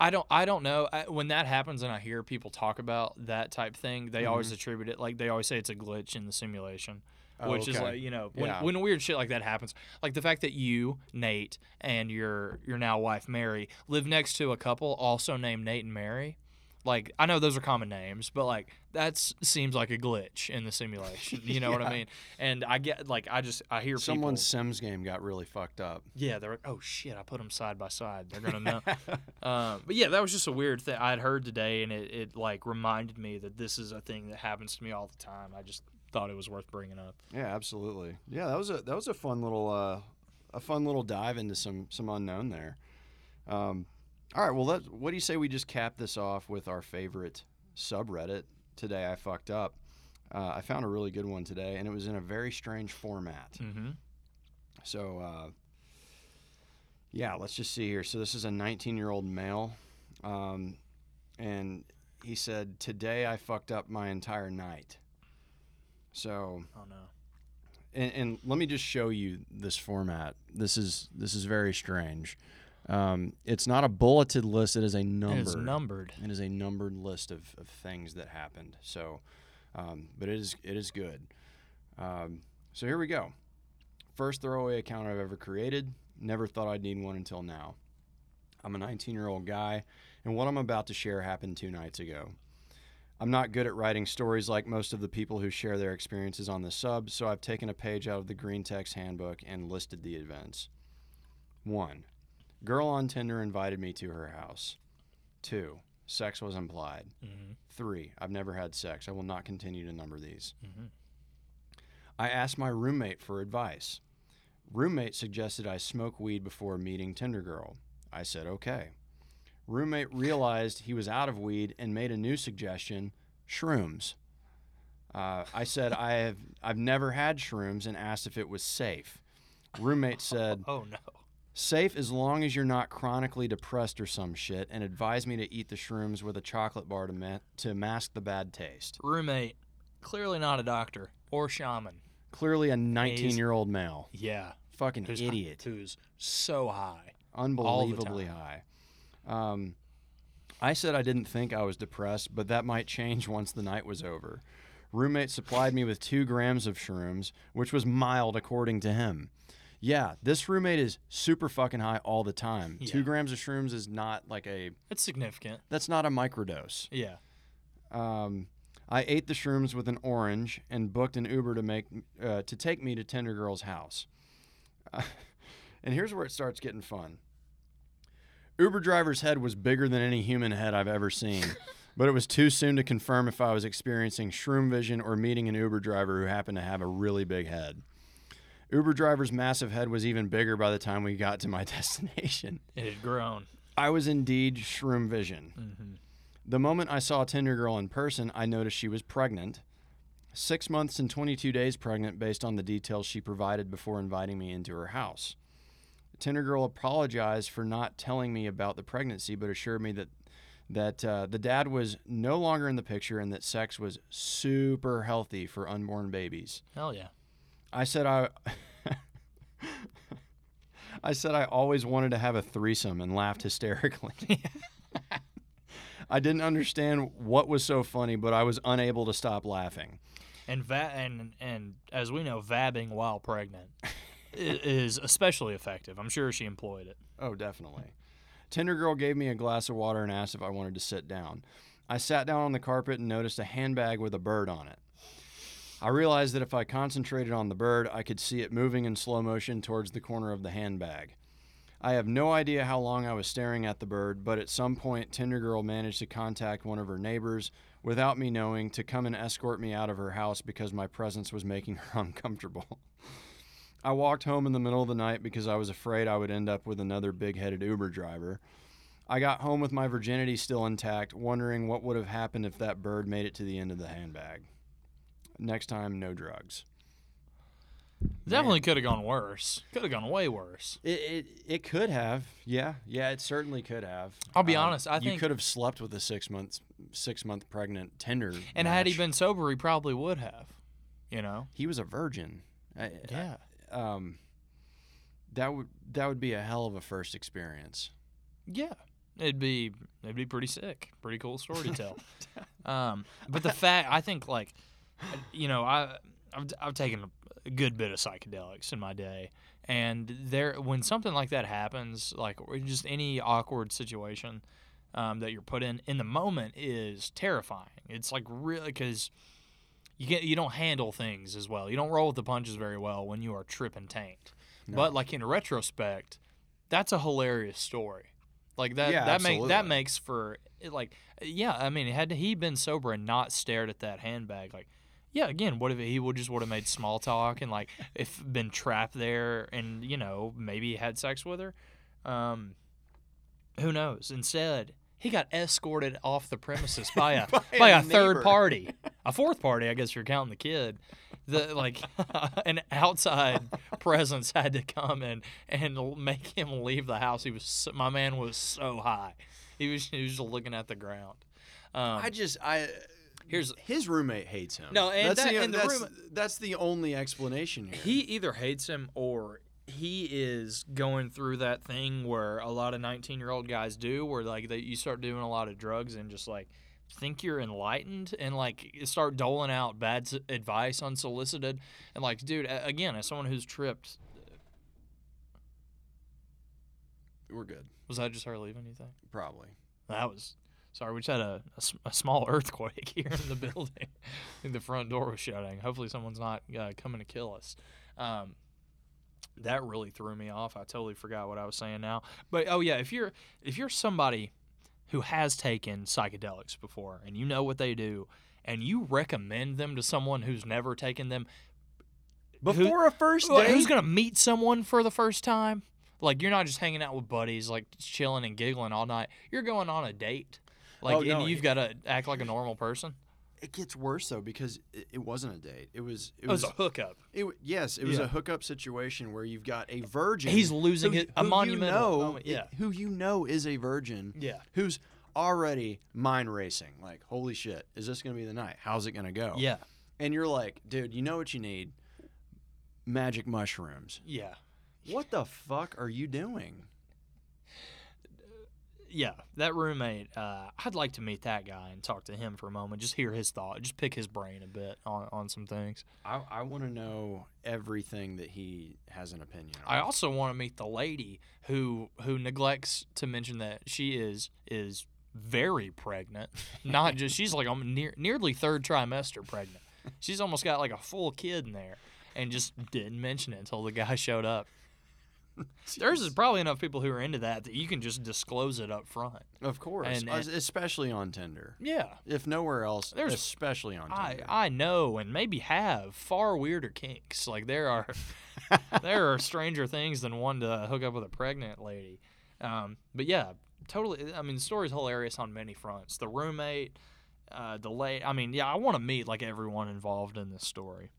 [SPEAKER 2] I don't I don't know I, when that happens and I hear people talk about that type thing they always
[SPEAKER 1] Mhm.
[SPEAKER 2] attribute it like they always say it's a glitch in the simulation
[SPEAKER 1] Oh,
[SPEAKER 2] which is like you know when,
[SPEAKER 1] Yeah.
[SPEAKER 2] when weird shit like that happens like the fact that you Nate and your your now wife Mary live next to a couple also named Nate and Mary like I know those are common names but like that seems like a glitch in the simulation you know what I mean and I get like I just I hear
[SPEAKER 1] someone's Sims game got really fucked up?
[SPEAKER 2] yeah, they're like, oh shit, I put them side by side. They're gonna know. um, but yeah, that was just a weird thing I had heard today, and it, it like reminded me that this is a thing that happens to me all the time. I just thought it was worth bringing up.
[SPEAKER 1] Yeah, absolutely. Yeah, that was a that was a fun little uh, a fun little dive into some some unknown there. Um, all right, well, let, what do you say we just cap this off with our favorite subreddit today? I fucked up. Uh, I found a really good one today, and it was in a very strange format.
[SPEAKER 2] Mm-hmm.
[SPEAKER 1] So, uh, yeah, let's just see here. So, this is a 19 year old male. Um, and he said, Today I fucked up my entire night. So,
[SPEAKER 2] Oh no.
[SPEAKER 1] and, and let me just show you this format. This is this is very strange. Um, it's not a bulleted list. It is a number.
[SPEAKER 2] It's numbered.
[SPEAKER 1] It is a numbered list of, of things that happened. So, um, but it is it is good. Um, so here we go. First throwaway account I've ever created. Never thought I'd need one until now. I'm a 19 year old guy, and what I'm about to share happened two nights ago. I'm not good at writing stories like most of the people who share their experiences on the sub, so I've taken a page out of the Green Text Handbook and listed the events. 1. Girl on Tinder invited me to her house. 2. Sex was implied.
[SPEAKER 2] Mm-hmm.
[SPEAKER 1] 3. I've never had sex. I will not continue to number these.
[SPEAKER 2] Mm-hmm.
[SPEAKER 1] I asked my roommate for advice. Roommate suggested I smoke weed before meeting Tinder Girl. I said okay. Roommate realized he was out of weed and made a new suggestion: shrooms. Uh, I said I have I've never had shrooms and asked if it was safe. Roommate said
[SPEAKER 2] Oh no.
[SPEAKER 1] safe as long as you're not chronically depressed or some shit, and advised me to eat the shrooms with a chocolate bar to ma- to mask the bad taste.
[SPEAKER 2] Roommate, clearly not a doctor or shaman.
[SPEAKER 1] Clearly a 19 year old male.
[SPEAKER 2] Yeah.
[SPEAKER 1] Fucking
[SPEAKER 2] Who's
[SPEAKER 1] idiot.
[SPEAKER 2] Who's so high.
[SPEAKER 1] unbelievably high. Um, I said I didn't think I was depressed, but that might change once the night was over. Roommate supplied me with two grams of shrooms, which was mild according to him. Yeah, this roommate is super fucking high all the time. Two grams of shrooms is not like a
[SPEAKER 2] It's significant.
[SPEAKER 1] that's not a microdose.
[SPEAKER 2] Yeah.
[SPEAKER 1] Um, I ate the shrooms with an orange and booked an Uber to make uh, to take me to Tinder Girl's house. and here's where it starts getting fun. Uber driver's head was bigger than any human head I've ever seen, but it was too soon to confirm if I was experiencing shroom vision or meeting an Uber driver who happened to have a really big head. Uber driver's massive head was even bigger by the time we got to my destination.
[SPEAKER 2] It had grown.
[SPEAKER 1] I was indeed shroom vision.
[SPEAKER 2] Mm-hmm.
[SPEAKER 1] The moment I saw Tinder Girl in person, I noticed she was pregnant. Six months and 22 days pregnant based on the details she provided before inviting me into her house. Tinder Girl apologized for not telling me about the pregnancy, but assured me that that uh, the dad was no longer in the picture and that sex was super healthy for unborn babies.
[SPEAKER 2] Hell yeah.
[SPEAKER 1] I said I I said I always wanted to have a threesome and laughed hysterically. I didn't understand what was so funny, but I was unable to stop laughing.
[SPEAKER 2] And va- and and as we know, vabbing while pregnant is especially effective. I'm sure she employed it.
[SPEAKER 1] Oh, definitely. Tinder girl gave me a glass of water and asked if I wanted to sit down. I sat down on the carpet and noticed a handbag with a bird on it. I realized that if I concentrated on the bird, I could see it moving in slow motion towards the corner of the handbag. I have no idea how long I was staring at the bird, but at some point, Tinder Girl managed to contact one of her neighbors without me knowing to come and escort me out of her house because my presence was making her uncomfortable. I walked home in the middle of the night because I was afraid I would end up with another big headed Uber driver. I got home with my virginity still intact, wondering what would have happened if that bird made it to the end of the handbag. Next time, no drugs.
[SPEAKER 2] Definitely could have gone worse. Could have gone way worse.
[SPEAKER 1] It, it it could have, yeah, yeah. It certainly could have.
[SPEAKER 2] I'll be
[SPEAKER 1] Um,
[SPEAKER 2] honest, I
[SPEAKER 1] you
[SPEAKER 2] think-
[SPEAKER 1] could have slept with a six months six month pregnant Tinder.
[SPEAKER 2] And had he been sober, he probably would have. You know?
[SPEAKER 1] he was a virgin. I-
[SPEAKER 2] Yeah.
[SPEAKER 1] I- um, that would that would be a hell of a first experience.
[SPEAKER 2] Yeah. It'd be it'd be pretty sick. Pretty cool story to tell. um, but the fact I think like you know, I I've, I've taken a good bit of psychedelics in my day and there when something like that happens, like just any awkward situation um, that you're put in in the moment is terrifying. It's like really cuz you get you don't handle things as well. You don't roll with the punches very well when you are tripping tanked. But like in retrospect, that's a hilarious story. Like that
[SPEAKER 1] Yeah,
[SPEAKER 2] that makes that makes for like yeah, I mean, had he been sober and not stared at that handbag like yeah, again, what if he would just would have made small talk and like if been trapped there and you know, maybe had sex with her? Um who knows? Instead, he got escorted off the premises by a by,
[SPEAKER 1] By
[SPEAKER 2] a,
[SPEAKER 1] a
[SPEAKER 2] third party, a fourth party, I guess if you're counting the kid. The like an outside presence had to come and and make him leave the house. He was so, my man was so high, he was he was just looking at the ground. Um,
[SPEAKER 1] I just I
[SPEAKER 2] here's
[SPEAKER 1] his roommate hates him.
[SPEAKER 2] No, and
[SPEAKER 1] that's
[SPEAKER 2] that-
[SPEAKER 1] the
[SPEAKER 2] and the
[SPEAKER 1] that's,
[SPEAKER 2] room-
[SPEAKER 1] that's the only explanation here.
[SPEAKER 2] he either hates him or he is going through that thing where a lot of 19 year old guys do where like they, you start doing a lot of drugs and just like think you're enlightened and like start doling out bad advice unsolicited. And like dude again as someone who's tripped
[SPEAKER 1] We're good,
[SPEAKER 2] was that just her leaving you think?
[SPEAKER 1] Probably.
[SPEAKER 2] that was sorry we just had a a small earthquake here in the building. I think the front door was shutting. Hopefully someone's not uh, coming to kill us. Um, that really threw me off i totally forgot what i was saying now but oh yeah if you're if you're somebody who has taken psychedelics before and you know what they do and you recommend them to someone who's never taken them
[SPEAKER 1] Before a first date,
[SPEAKER 2] who's gonna meet someone for the first time? Like you're not just hanging out with buddies, like chilling and giggling all night. You're going on a date, like
[SPEAKER 1] Oh, no,
[SPEAKER 2] and you've got to act like a normal person.
[SPEAKER 1] It gets worse though because it, it wasn't a date. It was it oh,
[SPEAKER 2] It was
[SPEAKER 1] was
[SPEAKER 2] a hookup.
[SPEAKER 1] it, yes, it was
[SPEAKER 2] Yeah.
[SPEAKER 1] a hookup situation where you've got a virgin.
[SPEAKER 2] He's losing
[SPEAKER 1] who,
[SPEAKER 2] it- a
[SPEAKER 1] who
[SPEAKER 2] monumental
[SPEAKER 1] You know,
[SPEAKER 2] moment, yeah.
[SPEAKER 1] who you know is a virgin.
[SPEAKER 2] Yeah.
[SPEAKER 1] Who's already mind racing. Like, holy shit, is this gonna be the night? How's it gonna go?
[SPEAKER 2] Yeah,
[SPEAKER 1] And you're like, dude, you know what you need? Magic mushrooms.
[SPEAKER 2] yeah,
[SPEAKER 1] What the fuck are you doing?
[SPEAKER 2] Yeah. That roommate, uh, I'd like to meet that guy and talk to him for a moment, just hear his thought, just pick his brain a bit on on some things.
[SPEAKER 1] I, I want to know everything that he has an opinion on.
[SPEAKER 2] I also want to meet the lady who who neglects to mention that she is is very pregnant. Not just she's like um, near, nearly third trimester pregnant. She's almost got like a full kid in there, and just didn't mention it until the guy showed up. There's is probably enough people who are into that that you can just disclose it up front.
[SPEAKER 1] of course,
[SPEAKER 2] and-
[SPEAKER 1] es- especially on Tinder.
[SPEAKER 2] Yeah,
[SPEAKER 1] If nowhere else,
[SPEAKER 2] There's-
[SPEAKER 1] especially on
[SPEAKER 2] I
[SPEAKER 1] Tinder.
[SPEAKER 2] I know and maybe have far weirder kinks. Like there are there are stranger things than one to hook up with a pregnant lady. Um, but yeah, totally. I mean, the story's hilarious on many fronts. The roommate, uh, the late. I mean, yeah, I want to meet like everyone involved in this story.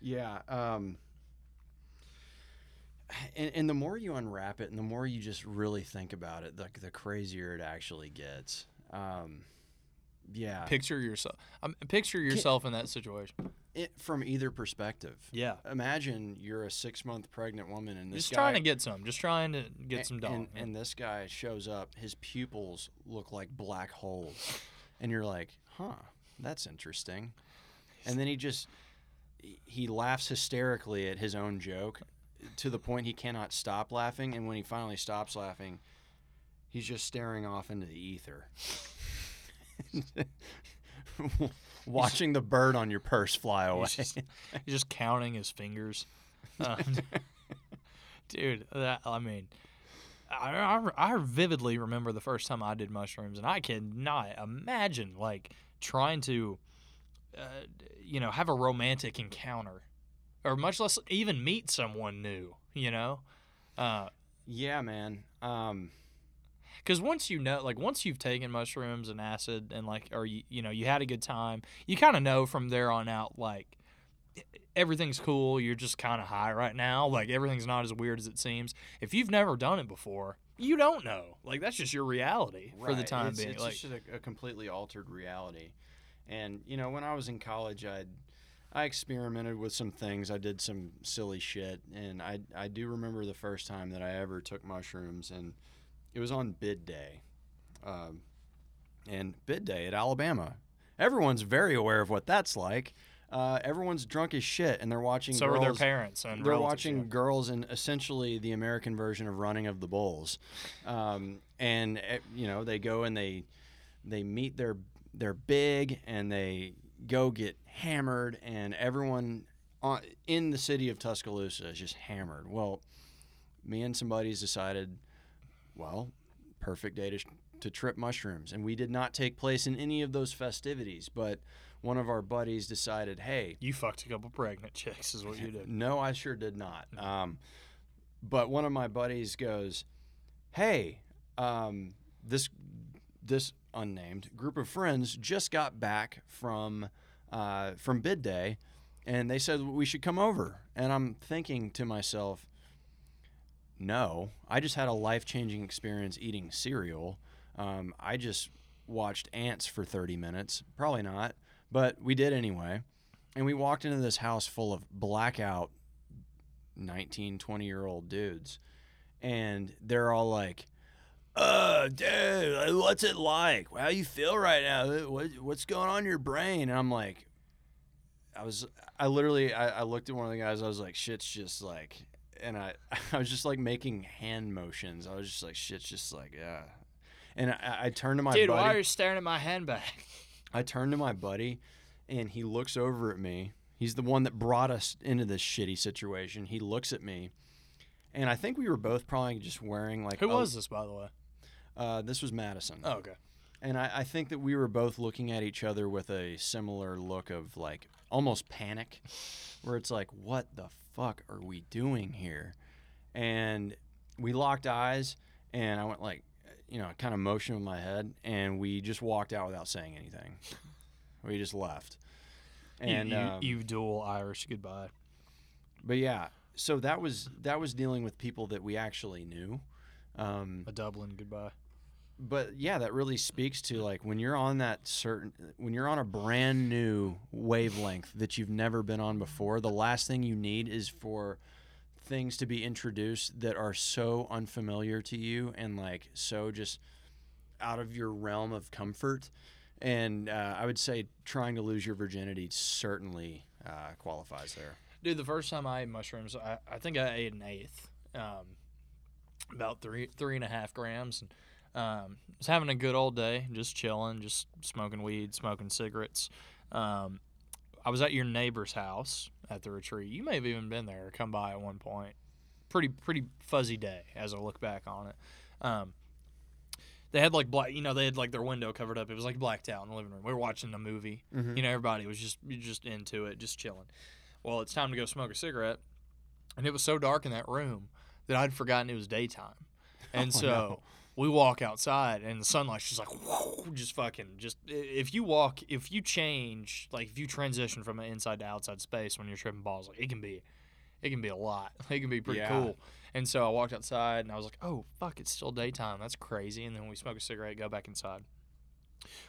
[SPEAKER 1] Yeah. Um, and, and the more you unwrap it, and the more you just really think about it, the, the crazier it actually gets. Um, yeah.
[SPEAKER 2] Picture yourself. Um, picture yourself in that situation.
[SPEAKER 1] it, from either perspective.
[SPEAKER 2] Yeah.
[SPEAKER 1] Imagine you're a six month pregnant woman, and this
[SPEAKER 2] Just
[SPEAKER 1] guy,
[SPEAKER 2] trying to get some. Just trying to get
[SPEAKER 1] a-
[SPEAKER 2] some dog.
[SPEAKER 1] And, and this guy shows up. His pupils look like black holes, and you're like, "Huh, that's interesting." And then he just he laughs hysterically at his own joke, to the point he cannot stop laughing. And when he finally stops laughing, he's just staring off into the ether, watching the bird on your purse fly away.
[SPEAKER 2] He's just, he's just counting his fingers. Um, dude. That I mean, I, I I vividly remember the first time I did mushrooms, and I cannot imagine like trying to, uh, you know, have a romantic encounter, or much less even meet someone new. You know, because
[SPEAKER 1] Yeah, man. Um,
[SPEAKER 2] once you know, like once you've taken mushrooms and acid, and like, or you you know, you had a good time, you kind of know from there on out, like. Everything's cool. You're just kind of high right now. Like everything's not as weird as it seems. If you've never done it before, you don't know. Like that's just your reality for the time
[SPEAKER 1] it's,
[SPEAKER 2] being.
[SPEAKER 1] It's
[SPEAKER 2] like,
[SPEAKER 1] just a, a completely altered reality. And you know, when I was in college, I I experimented with some things. I did some silly shit, and I I do remember the first time that I ever took mushrooms, and it was on bid day, um, and bid day at Alabama. Everyone's very aware of what that's like. Uh, everyone's drunk as shit, and they're watching.
[SPEAKER 2] so
[SPEAKER 1] girls,
[SPEAKER 2] are their parents and
[SPEAKER 1] they're watching
[SPEAKER 2] yeah.
[SPEAKER 1] girls in essentially the American version of Running of the Bulls, um, and eh, you know they go and they they meet their their big and they go get hammered, and everyone on, in the city of Tuscaloosa is just hammered. Well, me and some buddies decided, well, perfect day to, to trip mushrooms, and we did not take place in any of those festivities, but. One of our buddies decided, hey,
[SPEAKER 2] You fucked a couple pregnant chicks, is what you did.
[SPEAKER 1] no, I sure did not. Um, but one of my buddies goes, "Hey, um, this this unnamed group of friends just got back from uh, from bid day, and they said we should come over." And I'm thinking to myself, "No, I just had a life changing experience eating cereal. Um, I just watched ants for 30 minutes. Probably not, but we did anyway." And we walked into this house full of blackout 19, 20 year old dudes. And they're all like, uh, dude, what's it like? How you feel right now? What, what's going on in your brain? And I'm like, I was, I literally, I, I looked at one of the guys. I was like, shit's just like, and I, I was just like making hand motions. I was just like, shit's just like, yeah. And I, I turned to my
[SPEAKER 2] Dude,
[SPEAKER 1] buddy.
[SPEAKER 2] why are you staring at my handbag?
[SPEAKER 1] I turned to my buddy and he looks over at me. He's the one that brought us into this shitty situation. He looks at me. And I think we were both probably just wearing like
[SPEAKER 2] Who
[SPEAKER 1] a-
[SPEAKER 2] was this, by the way?
[SPEAKER 1] Uh, this was Madison.
[SPEAKER 2] Oh, okay.
[SPEAKER 1] And I, I think that we were both looking at each other with a similar look of like almost panic, where it's like, what the fuck are we doing here? And we locked eyes, and I went like, you know, kind of motion with my head, and we just walked out without saying anything. we just left. And
[SPEAKER 2] you, you,
[SPEAKER 1] um,
[SPEAKER 2] you dual Irish goodbye.
[SPEAKER 1] but yeah, so that was that was dealing with people that we actually knew. Um,
[SPEAKER 2] A Dublin goodbye.
[SPEAKER 1] But yeah, that really speaks to like when you're on that certain when you're on a brand new wavelength that you've never been on before, the last thing you need is for things to be introduced that are so unfamiliar to you and like so just out of your realm of comfort. And uh, I would say trying to lose your virginity certainly uh, qualifies there.
[SPEAKER 2] Dude, the first time I ate mushrooms, I, I think I ate an eighth, um, about three three and a half grams, and um, was having a good old day, just chilling, just smoking weed, smoking cigarettes. Um, I was at your neighbor's house at the retreat. You may have even been there or come by at one point. Pretty pretty fuzzy day as I look back on it. Um, they had like black, you know, they had like their window covered up. It was like blacked out in the living room. We were watching a movie. You know, everybody was just just into it, just chilling. Well, it's time to go smoke a cigarette, and it was so dark in that room that I'd forgotten it was daytime, and
[SPEAKER 1] Oh,
[SPEAKER 2] so
[SPEAKER 1] no.
[SPEAKER 2] We walk outside, and the sunlight's just like whoo, just fucking just. If you walk, if you change, like if you transition from an inside to outside space when you're tripping balls, like it can be, it can be a lot. It can be pretty
[SPEAKER 1] Yeah.
[SPEAKER 2] cool. And so I walked outside, and I was like, oh fuck, it's still daytime. That's crazy. And then we smoke a cigarette, go back inside.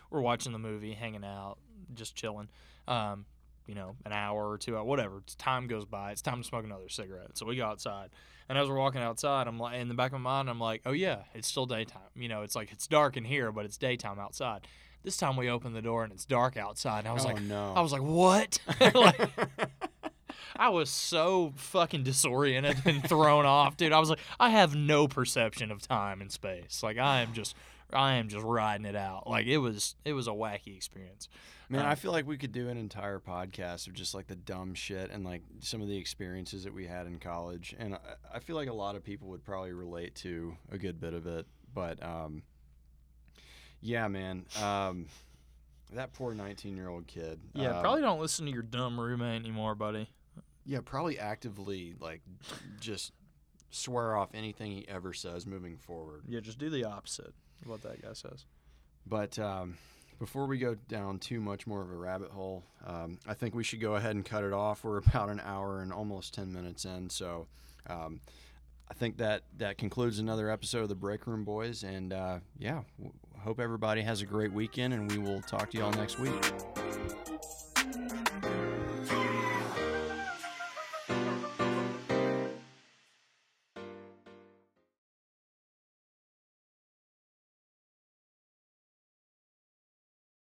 [SPEAKER 2] We're watching the movie, hanging out, just chilling. Um, you know, an hour or two whatever. Time goes by. It's time to smoke another cigarette. So we go outside. And as we're walking outside, I'm like, in the back of my mind, I'm like, oh yeah, it's still daytime. You know, it's like it's dark in here, but it's daytime outside. This time we open the door and it's dark outside. And I was
[SPEAKER 1] oh
[SPEAKER 2] like,
[SPEAKER 1] no!
[SPEAKER 2] I was like, what? like, I was so fucking disoriented and thrown off, dude. I was like, I have no perception of time and space. Like I am just I am just riding it out. Like it was it was a wacky experience.
[SPEAKER 1] Man,
[SPEAKER 2] Um,
[SPEAKER 1] I feel like we could do an entire podcast of just like the dumb shit and like some of the experiences that we had in college. And I, I feel like a lot of people would probably relate to a good bit of it. But um, yeah, man, um, that poor 19 year old kid.
[SPEAKER 2] Yeah,
[SPEAKER 1] um,
[SPEAKER 2] probably don't listen to your dumb roommate anymore, buddy.
[SPEAKER 1] Yeah, probably actively like just swear off anything he ever says moving forward.
[SPEAKER 2] Yeah, just do the opposite what that guy says.
[SPEAKER 1] But um, before we go down too much more of a rabbit hole, um, I think we should go ahead and cut it off. We're about an hour and almost 10 minutes in. So um, I think that that concludes another episode of the Break Room Boys. And uh, yeah, w- hope everybody has a great weekend, and we will talk to y'all next week.